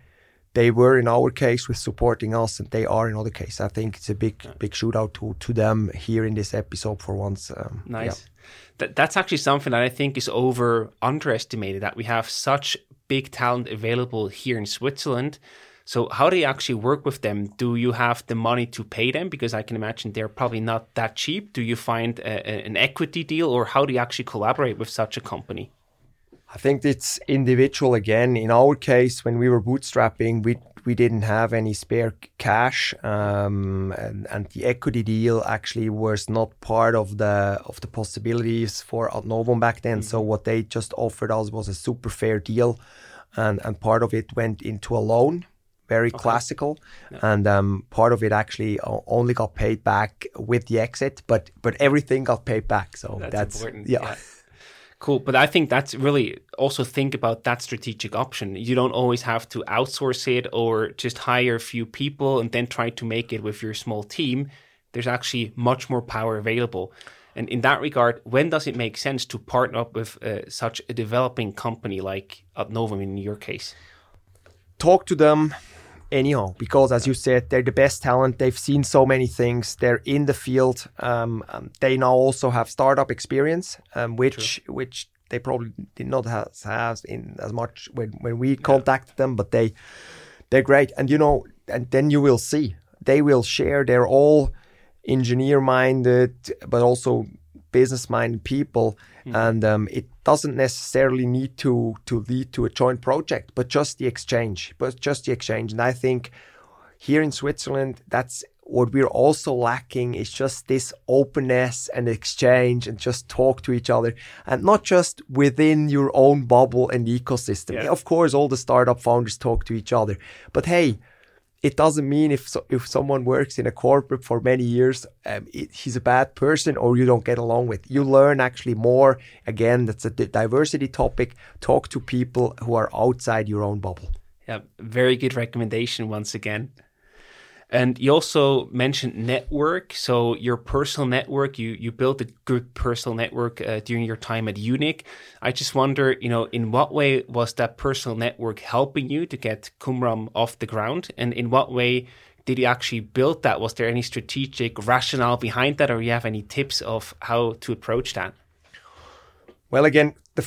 they were in our case with supporting us, and they are in other case. I think it's a big, big shootout to to them here in this episode for once. Um, nice. Yeah. That, that's actually something that I think is over underestimated. That we have such big talent available here in Switzerland. So how do you actually work with them? Do you have the money to pay them? Because I can imagine they're probably not that cheap. Do you find a, a, an equity deal, or how do you actually collaborate with such a company? I think it's individual again. In our case, when we were bootstrapping, we we didn't have any spare cash, um, and, and, the equity deal actually was not part of the of the possibilities for Novum back then. Mm-hmm. So what they just offered us was a super fair deal, and and part of it went into a loan, very okay. classical, yeah. and um, part of it actually only got paid back with the exit, but but everything got paid back. So that's, that's yeah. yeah. Cool. But I think that's really also think about that strategic option. You don't always have to outsource it or just hire a few people and then try to make it with your small team. There's actually much more power available. And in that regard, when does it make sense to partner up with uh, such a developing company like Novum in your case? Talk to them anyhow because as you said they're the best talent. They've seen so many things. They're in the field. Um, um, they now also have startup experience um, which True. which they probably did not have, have in as much when, when we yeah. contacted them but they they're great. And you know and then you will see. They will share. They're all engineer minded but also business minded people mm-hmm. and um, it doesn't necessarily need to to lead to a joint project but just the exchange but just the exchange and i think here in Switzerland, that's what we're also lacking is just this openness and exchange and just talk to each other and not just within your own bubble and ecosystem. Yeah. Of course, all the startup founders talk to each other, but hey, it doesn't mean if so, if someone works in a corporate for many years, um, it, he's a bad person or you don't get along with. You learn actually more. Again, that's a diversity topic. Talk to people who are outside your own bubble. Yeah, very good recommendation once again. And you also mentioned network. So your personal network, you you built a good personal network uh, during your time at Unic. I just wonder, you know, in what way was that personal network helping you to get Qumram off the ground, and in what way did you actually build that? Was there any strategic rationale behind that, or you have any tips of how to approach that? Well, again, the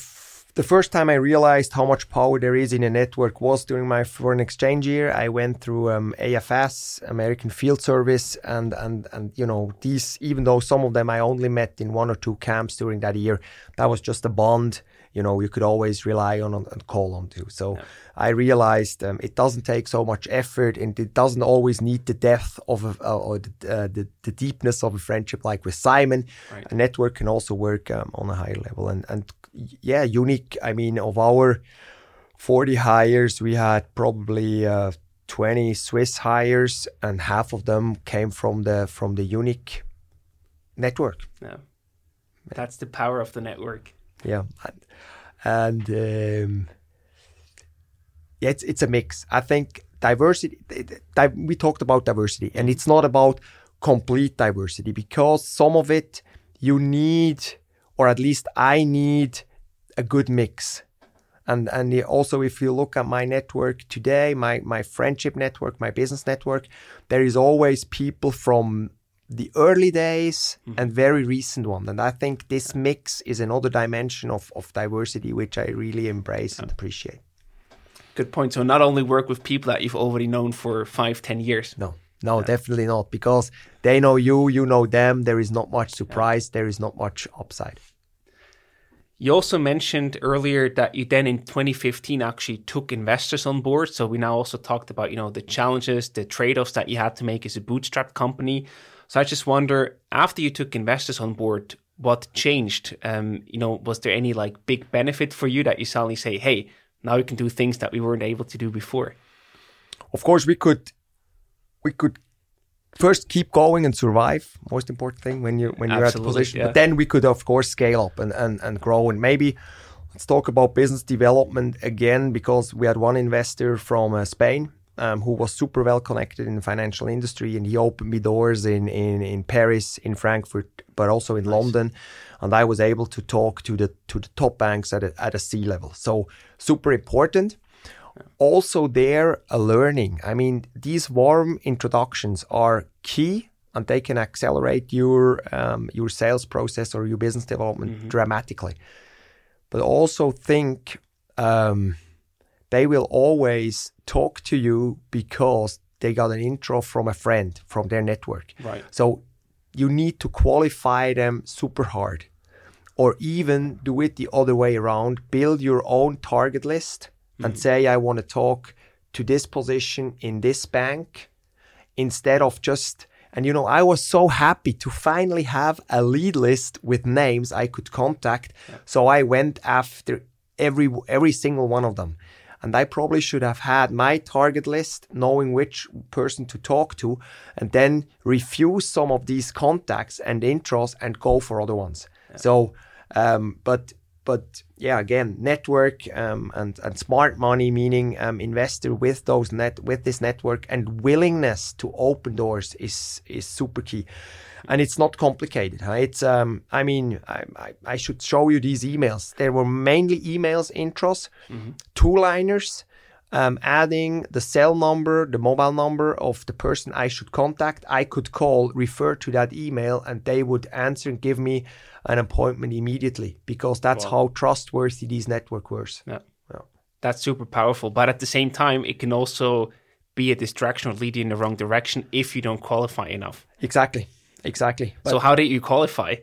the first time I realized how much power there is in a network was during my foreign exchange year. I went through um, AFS, American Field Service, and and and you know these. Even though some of them I only met in one or two camps during that year, that was just a bond. You know, you could always rely on and call on to. So yeah. I realized um, it doesn't take so much effort, and it doesn't always need the depth of a, uh, or the, uh, the, the deepness of a friendship like with Simon. Right. A network can also work um, on a higher level, and and yeah, Unic. I mean, of our 40 hires, we had probably uh, 20 Swiss hires, and half of them came from the from the Unic network. Yeah, that's the power of the network. Yeah, and um, yeah, it's it's a mix. I think diversity. We talked about diversity, and it's not about complete diversity because some of it you need or at least I need a good mix. And and also if you look at my network today, my my friendship network, my business network, there is always people from the early days mm-hmm. and very recent one. And I think this mix is another dimension of, of diversity which I really embrace yeah. and appreciate. Good point. So not only work with people that you've already known for five, ten years. No. No, yeah. definitely not. Because they know you, you know them. There is not much surprise. Yeah. There is not much upside. You also mentioned earlier that you then in 2015 actually took investors on board. So we now also talked about, you know, the challenges, the trade-offs that you had to make as a bootstrap company. So I just wonder, after you took investors on board, what changed? Um, you know, was there any like big benefit for you that you suddenly say, hey, now we can do things that we weren't able to do before? Of course, we could we could first keep going and survive most important thing when you when you're Absolutely, at the position. Yeah. but then we could of course scale up and, and and grow. And maybe let's talk about business development again because we had one investor from uh, spain um, who was super well connected in the financial industry and he opened me doors in in in paris in frankfurt but also in nice. london. And i was able to talk to the to the top banks at a, at a c level. So super important also there a learning. I mean, these warm introductions are key and they can accelerate your um, your sales process or your business development mm-hmm. dramatically. But also think um, they will always talk to you because they got an intro from a friend from their network. Right. So you need to qualify them super hard, or even do it the other way around. Build your own target list mm. and say, I want to talk to this position in this bank instead of just and you know i was so happy to finally have a lead list with names i could contact yeah. so i went after every every single one of them and i probably should have had my target list knowing which person to talk to and then refuse some of these contacts and intros and go for other ones yeah. so um, but but yeah, again, network um, and and smart money, meaning um, investor with those net with this network and willingness to open doors is is super key, and it's not complicated. Huh? It's um, I mean, I, I, I should show you these emails. There were mainly emails, intros, mm-hmm. two liners. Um, adding the cell number, the mobile number of the person I should contact, I could call, refer to that email, and they would answer and give me an appointment immediately because that's wow. how trustworthy these network works. Yeah. yeah. That's super powerful. But at the same time, it can also be a distraction or lead you in the wrong direction if you don't qualify enough. Exactly. Exactly. But so how did you qualify?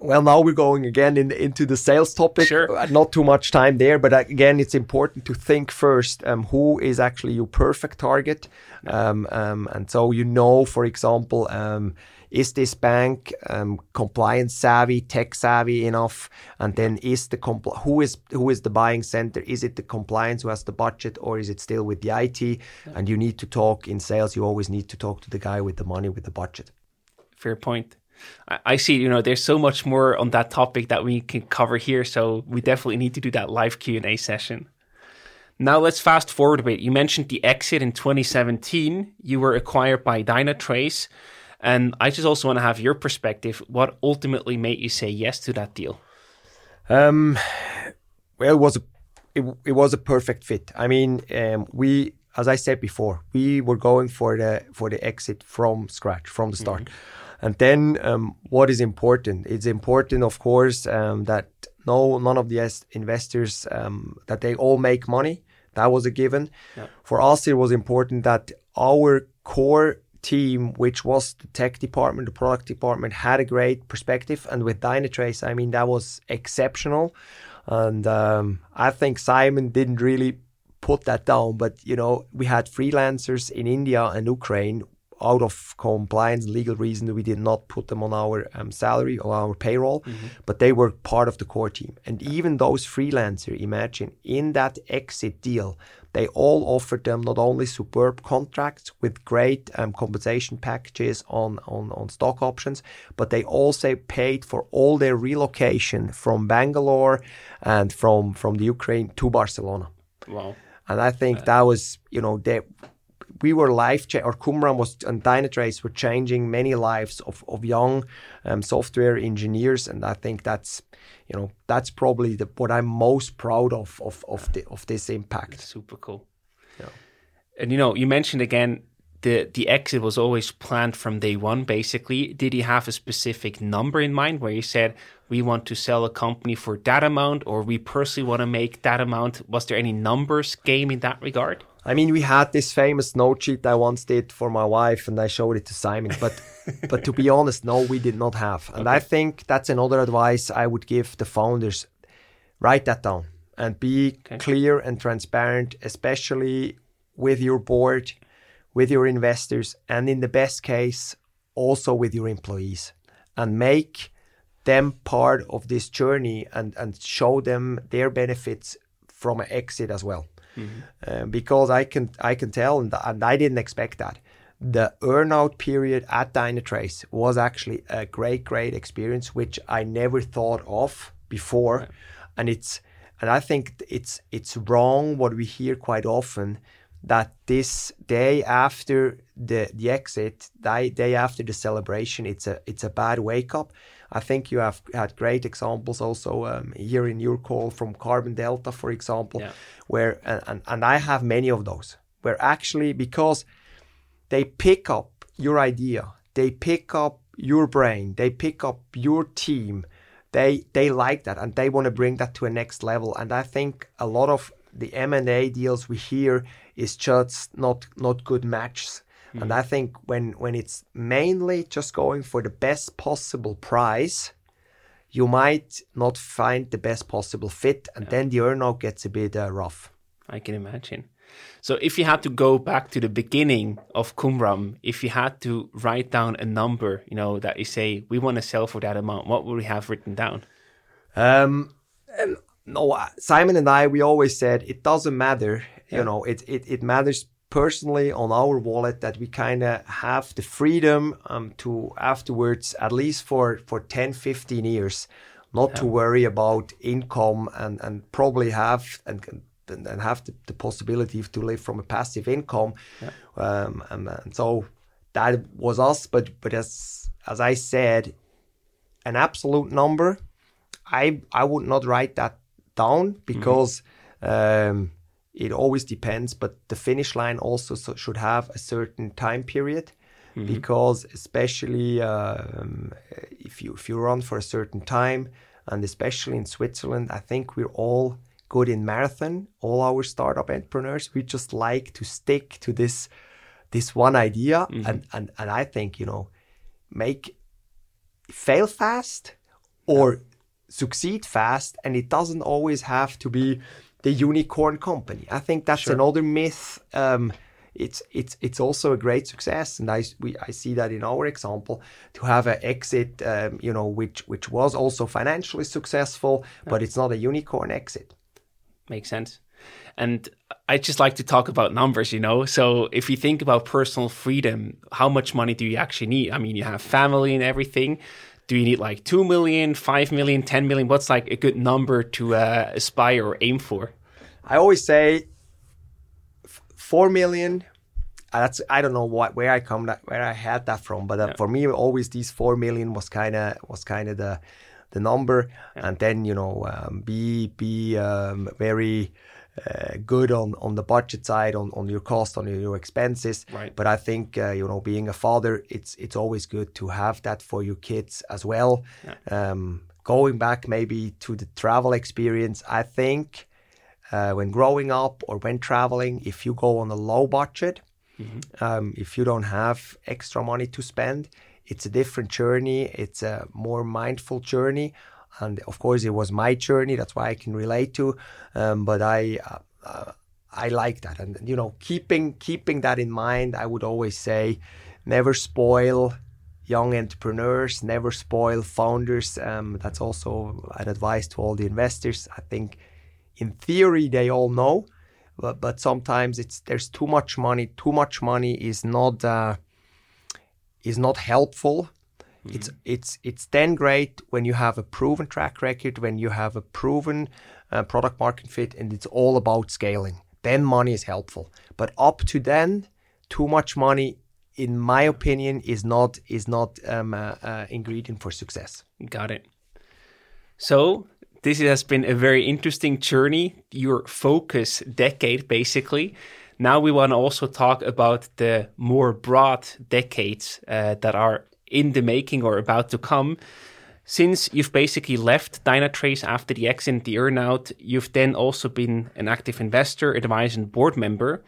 Well, now we're going again in, into the sales topic. Sure. Uh, Not too much time there, but uh, again, it's important to think first um, who is actually your perfect target. Um, um, and so you know, for example, um, is this bank um, compliance savvy, tech savvy enough? And then is the compl- who is who is the buying center? Is it the compliance who has the budget, or is it still with the IT? And you need to talk in sales. You always need to talk to the guy with the money with the budget. Fair point. I, see. You know, there's so much more on that topic that we can cover here. So we definitely need to do that live Q and A session. Now let's fast forward a bit. You mentioned the exit in 2017. You were acquired by Dynatrace. And I just also want to have your perspective. What ultimately made you say yes to that deal? Um, well, it was a it, it was a perfect fit. I mean, um, we, as I said before, we were going for the for the exit from scratch from the start, and then um, what is important? It's important, of course, um, that no none of the es- investors um, that they all make money. That was a given. For us, it was important that our core team, which was the tech department, the product department, had a great perspective. And with Dynatrace, I mean, that was exceptional. And um, I think Simon didn't really put that down. But, you know, we had freelancers in India and Ukraine out of compliance legal reason we did not put them on our um, salary or our payroll but they were part of the core team and even those freelancer imagine in that exit deal they all offered them not only superb contracts with great um, compensation packages on, on, on stock options, but they also paid for all their relocation from Bangalore and from, from the Ukraine to Barcelona. Wow. And I think that was, you know, they, we were life cha- or Qumran was and Dynatrace were changing many lives of, of young um, software engineers, and I think that's, you know, that's probably the, what I'm most proud of of of, the, of this impact. Super cool. Yeah. And you know, you mentioned again the the exit was always planned from day one. Basically, did he have a specific number in mind where he said we want to sell a company for that amount, or we personally want to make that amount? Was there any numbers game in that regard? I mean, we had this famous note sheet I once did for my wife, and I showed it to Simon. But, but to be honest, no, we did not have. And I think that's another advice I would give the founders: write that down and be clear and transparent, especially with your board, with your investors, and in the best case, also with your employees, and make them part of this journey and, and show them their benefits from an exit as well. Uh, because I can I can tell, and, and I didn't expect that. The earnout period at Dynatrace was actually a great, great experience, which I never thought of before, and it's and I think it's it's wrong what we hear quite often that this day after the the exit, day, day after the celebration, it's a it's a bad wake up. I think you have had great examples also um, here in your call from Carbon Delta, for example, Yeah. where and, and, and I have many of those where actually because they pick up your idea, they pick up your brain, they pick up your team, they they like that and they want to bring that to a next level. And I think a lot of the M and A deals we hear is just not not good matches. And I think when when it's mainly just going for the best possible price, you might not find the best possible fit, and then the earnout gets a bit uh, rough. I can imagine. So, if you had to go back to the beginning of Qumram, if you had to write down a number, you know, that you say we want to sell for that amount, what would we have written down? Um, no, Simon and I, we always said it doesn't matter. Yeah. You know, it, it, it matters personally on our wallet that we kind of have the freedom um, to afterwards, at least for, for 10, 15 years, not to worry about income and, and probably have and, and, have the, the possibility to live from a passive income. Um, and, and so that was us. But, but as, as I said, an absolute number, I I would not write that down because um, it always depends. But the finish line also so, should have a certain time period because especially um, if you if you run for a certain time and especially in Switzerland, I think we're all good in marathon. All our startup entrepreneurs, we just like to stick to this this one idea, and, and and I think you know make fail fast or succeed fast, and it doesn't always have to be the unicorn company. I think that's Sure. another myth. Um, it's it's it's also a great success, and I we I see that in our example to have an exit, um, you know, which which was also financially successful, but it's not a unicorn exit. Makes sense. And I just like to talk about numbers, you know. So if you think about personal freedom, how much money do you actually need? I mean, you have family and everything. Do you need like 2 million, 5 million, 10 million? What's like a good number to uh, aspire or aim for? I always say f- four million. uh, That's I don't know what where I come that where I had that from, but uh, for me always these four million was kind of was kind of the the number, and then you know um, be be um, very uh, good on on the budget side on on your cost on your expenses. Right. But I think uh, you know being a father, it's it's always good to have that for your kids as well. Um, going back maybe to the travel experience, I think uh, when growing up or when traveling, if you go on a low budget, um, if you don't have extra money to spend, it's a different journey. It's a more mindful journey. And of course, it was my journey. That's why I can relate to. Um, but I, uh, uh, I like that, and you know, keeping keeping that in mind, I would always say, never spoil young entrepreneurs, never spoil founders. Um, that's also an advice to all the investors. I think, in theory, they all know, but, but sometimes it's there's too much money. Too much money is not uh, is not helpful. It's it's it's then great when you have a proven track record, when you have a proven uh, product market fit, and it's all about scaling. Then money is helpful. But up to then, too much money, in my opinion, is not is not um, uh, uh, ingredient for success. Got it. So this has been a very interesting journey, your focus decade, basically. Now we want to also talk about the more broad decades uh, that are in the making or about to come. Since you've basically left Dynatrace after the exit, the earnout, you've then also been an active investor, advisor, and board member.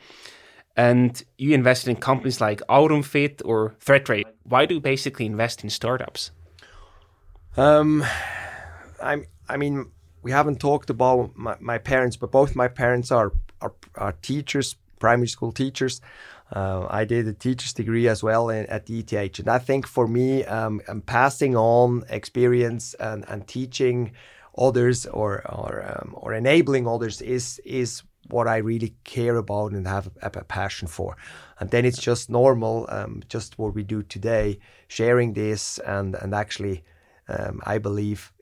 And you invested in companies like Autumnfit or Threatray. Why do you basically invest in startups? Um, I I mean, we haven't talked about my, my parents, but both my parents are are, are teachers, primary school teachers. Uh, I did a teacher's degree as well in, at ETH, and I think for me, um, passing on experience and, and teaching others or or um, or enabling others is is what I really care about and have a, a passion for. And then it's just normal, um, just what we do today, sharing this and and actually, um, I believe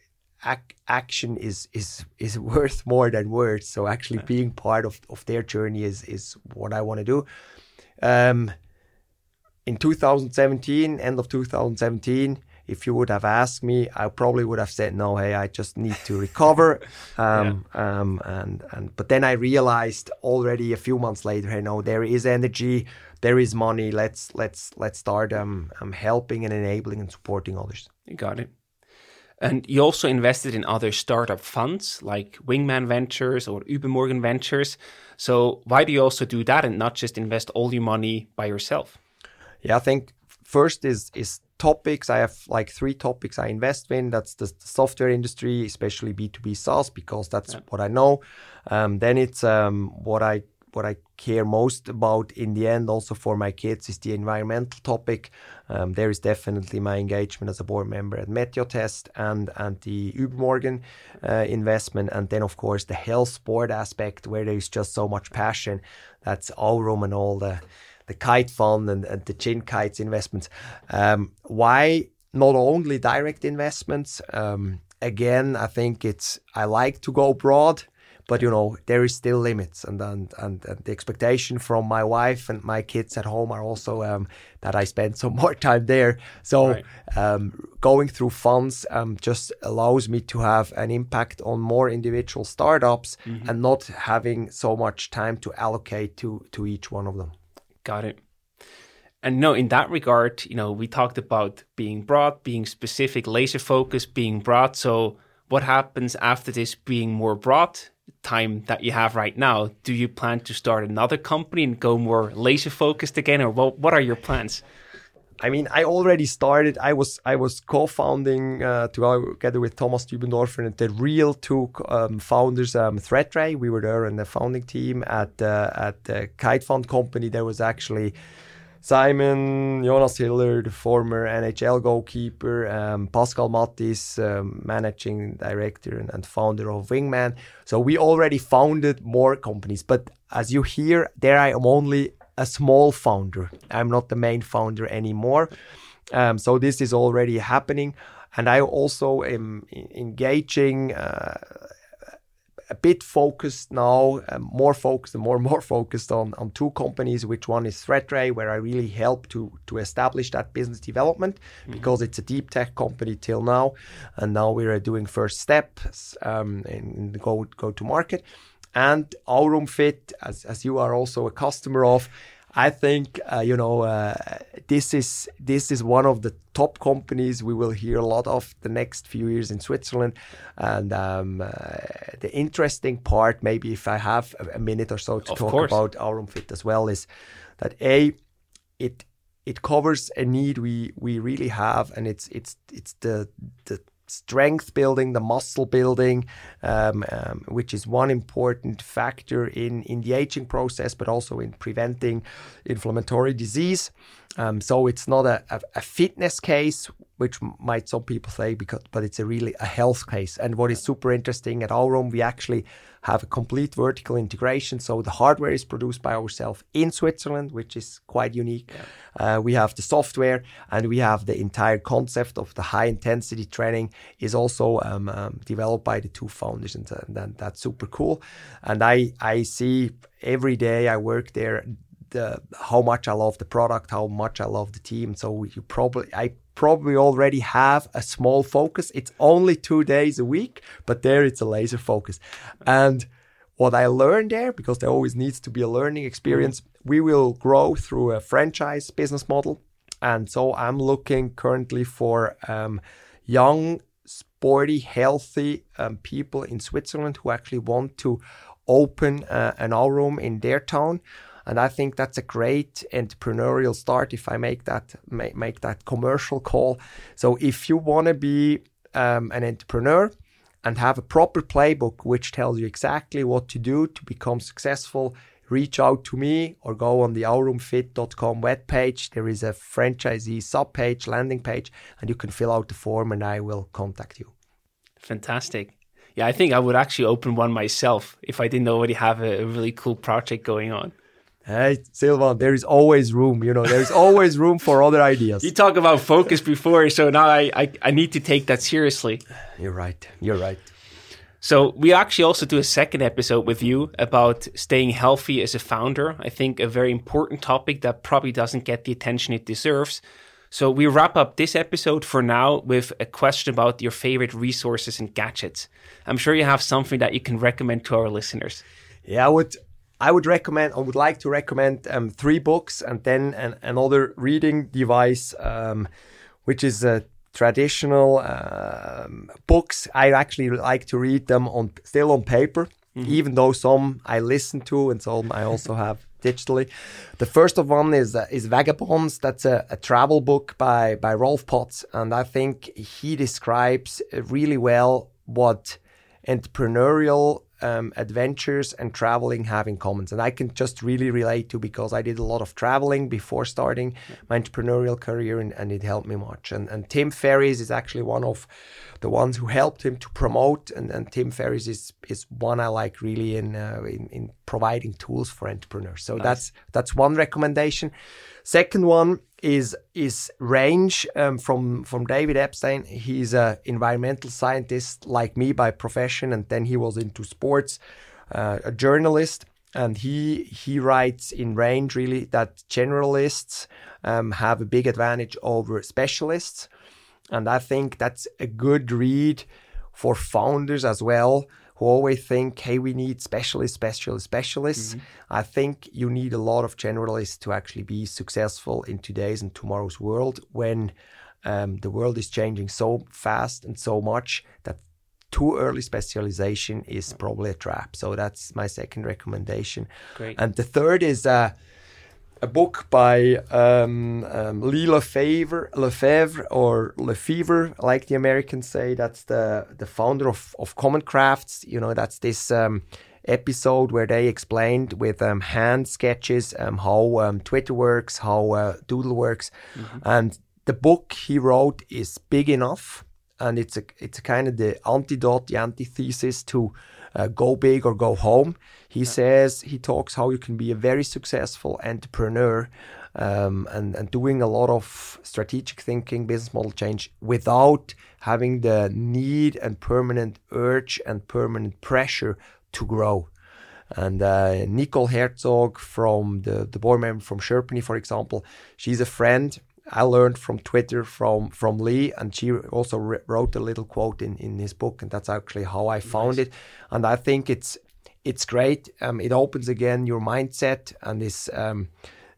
ac- action is is is worth more than words. So actually being part of, of their journey is is what I want to do. Um, in 2017, end of 2017, if you would have asked me, I probably would have said no. Hey, I just need to recover. Um, um, and and but then I realized already a few months later, hey, no, there is energy, there is money. Let's let's let's start um, um helping and enabling and supporting others. You got it. And you also invested in other startup funds like Wingman Ventures or Übermorgen Ventures. So why do you also do that and not just invest all your money by yourself? Yeah, I think first is is topics. I have like three topics I invest in. That's the, the software industry, especially B two B SaaS, because that's what I know. Um, then it's um, what I what I care most about in the end, also for my kids, is the environmental topic. Um, there is definitely my engagement as a board member at Meteotest and and the Übermorgen uh, investment, and then of course the health sport aspect, where there is just so much passion. That's Aurum and all the the kite fund and, and the chin kites investments. Um, why not only direct investments? Um, again, I think it's I like to go broad, but you know there is still limits, and and, and, and the expectation from my wife and my kids at home are also um, that I spend some more time there. So Right. um, going through funds um, just allows me to have an impact on more individual startups and not having so much time to allocate to to each one of them. Got it. And no, in that regard, you know, we talked about being broad, being specific, laser focused, being broad. So what happens after this being more broad time that you have right now? Do you plan to start another company and go more laser focused again or what what are your plans? I mean, I already started. I was I was co-founding uh, together with Thomas Dübendorfer and the real two um, founders, um, Threatray. We were there in the founding team at uh, at the Kite Fund company. There was actually Simon, Jonas Hiller, the former NHL goalkeeper, um, Pascal Mathis, um, managing director and, and, founder of Wingman. So we already founded more companies, but as you hear, there I am only a small founder. I'm not the main founder anymore. Um, so this is already happening, and I also am engaging. Uh, a bit focused now, um, more focused and more and more focused on, on two companies, which one is Threatray, where I really help to, to establish that business development mm-hmm. because it's a deep tech company till now. And now we're doing first steps um, in, in the go, go to market. And Aurum Fit, as, as you are also a customer of, I think uh, you know uh, this is this is one of the top companies we will hear a lot of the next few years in Switzerland. And um, uh, the interesting part, maybe if I have a minute or so to of talk course. about Aurum Fit as well, is that a it it covers a need we we really have, and it's it's it's the the strength building, the muscle building, um, um, which is one important factor in, in the aging process, but also in preventing inflammatory disease. Um, so it's not a, a, a, fitness case, which might some people say, because but it's a really a health case. And what is super interesting at Aurum, we actually have a complete vertical integration. So the hardware is produced by ourselves in Switzerland, which is quite unique. Yeah. Uh, we have the software and we have the entire concept of the high intensity training is also um, um, developed by the two founders, and, uh, and that's super cool. And I I see every day I work there the how much I love the product, how much I love the team. So you probably I probably already have a small focus. It's only two days a week, but there it's a laser focus. And what I learned there, because there always needs to be a learning experience, we will grow through a franchise business model. And so I'm looking currently for um, young, sporty, healthy um, people in Switzerland who actually want to open uh, an Aurum in their town. And I think that's a great entrepreneurial start if I make that make, make that commercial call. So if you want to be um, an entrepreneur and have a proper playbook which tells you exactly what to do to become successful, reach out to me or go on the aurumfit.com webpage. There is a franchisee subpage, landing page, and you can fill out the form and I will contact you. Fantastic. Yeah, I think I would actually open one myself if I didn't already have a really cool project going on. Hey, Silvan, there is always room. You know, there's always room for other ideas. You talk about focus before, so now I, I, I need to take that seriously. You're right. You're right. So we actually also do a second episode with you about staying healthy as a founder. I think a very important topic that probably doesn't get the attention it deserves. So we wrap up this episode for now with a question about your favorite resources and gadgets. I'm sure you have something that you can recommend to our listeners. Yeah, I would I would recommend, I would like to recommend um, three books and then an, another reading device, um, which is a traditional um, books. I actually like to read them on still on paper, mm-hmm. even though some I listen to and some I also have digitally. The first of one is uh, is Vagabonds. That's a, a, travel book by by Rolf Potts, and I think he describes really well what entrepreneurial um, adventures and traveling have in common. And I can just really relate to because I did a lot of traveling before starting my entrepreneurial career and, and it helped me much. And, and Tim Ferriss is actually one of the ones who helped him to promote. And, and Tim Ferriss is, is one I like really in, uh, in, in, providing tools for entrepreneurs. So nice. that's, that's one recommendation. Second one is is range um, from from David Epstein. He's an environmental scientist like me by profession, and then he was into sports, uh, a journalist, and he he writes in range really that generalists um, have a big advantage over specialists, and I think that's a good read for founders as well who always think, hey, we need specialists, specialists, specialists. Mm-hmm. I think you need a lot of generalists to actually be successful in today's and tomorrow's world when um, the world is changing so fast and so much that too early specialization is probably a trap. So that's my second recommendation. Great. And the third is uh, a book by um, um, Lee Lefevre, Lefevre or Lefevre, like the Americans say. That's the the founder of of Common Crafts. You know, that's this um, episode where they explained with um, hand sketches um, how um, Twitter works, how uh, Doodle works, mm-hmm. and the book he wrote is big enough, and it's a it's a kind of the antidote, the antithesis to uh, go big or go home. He yeah. says he talks how you can be a very successful entrepreneur um, and, and doing a lot of strategic thinking, business model change without having the need and permanent urge and permanent pressure to grow. And uh, Nicole Herzog from the, the board member from Sherpany, for example, she's a friend I learned from Twitter from from Lee, and she also wrote a little quote in in his book, and that's actually how I found nice. it. And I think it's it's great. Um, it opens again your mindset, and is um,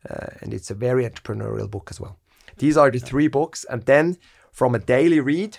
uh, and it's a very entrepreneurial book as well. These are the three books, and then from a daily read,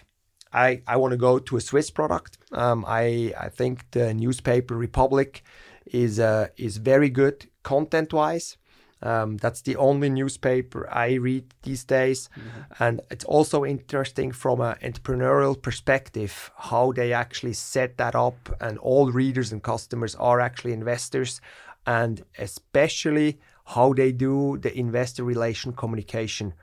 I I want to go to a Swiss product. Um, I I think the newspaper Republik is uh, is very good content wise. Um, that's the only newspaper I read these days. Mm-hmm. And it's also interesting from an entrepreneurial perspective how they actually set that up. And all readers and customers are actually investors. And especially how they do the investor relation communication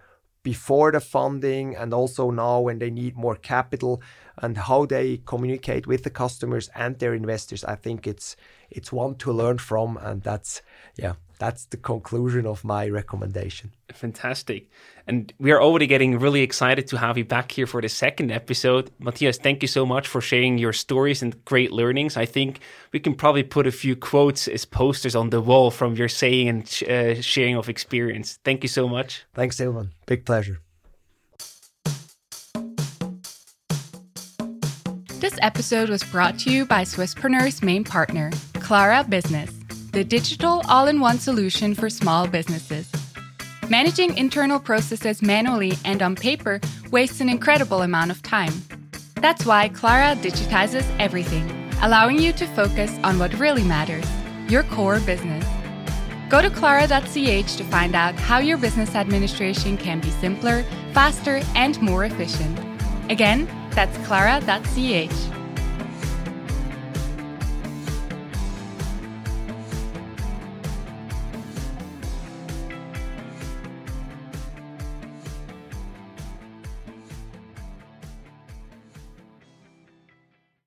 before the funding and also now when they need more capital and how they communicate with the customers and their investors i think it's it's one to learn from and that's yeah that's the conclusion of my recommendation. Fantastic. And we are already getting really excited to have you back here for the second episode. Matthias, thank you so much for sharing your stories and great learnings. I think we can probably put a few quotes as posters on the wall from your saying and uh, sharing of experience. Thank you so much. Thanks, Silvan. Big pleasure. This episode was brought to you by Swisspreneurs' main partner, Klara Business the digital all in one solution for small businesses. Managing internal processes manually and on paper wastes an incredible amount of time. That's why Klara digitizes everything, allowing you to focus on what really matters your core business. Go to klara.ch to find out how your business administration can be simpler, faster, and more efficient. Again, that's klara.ch.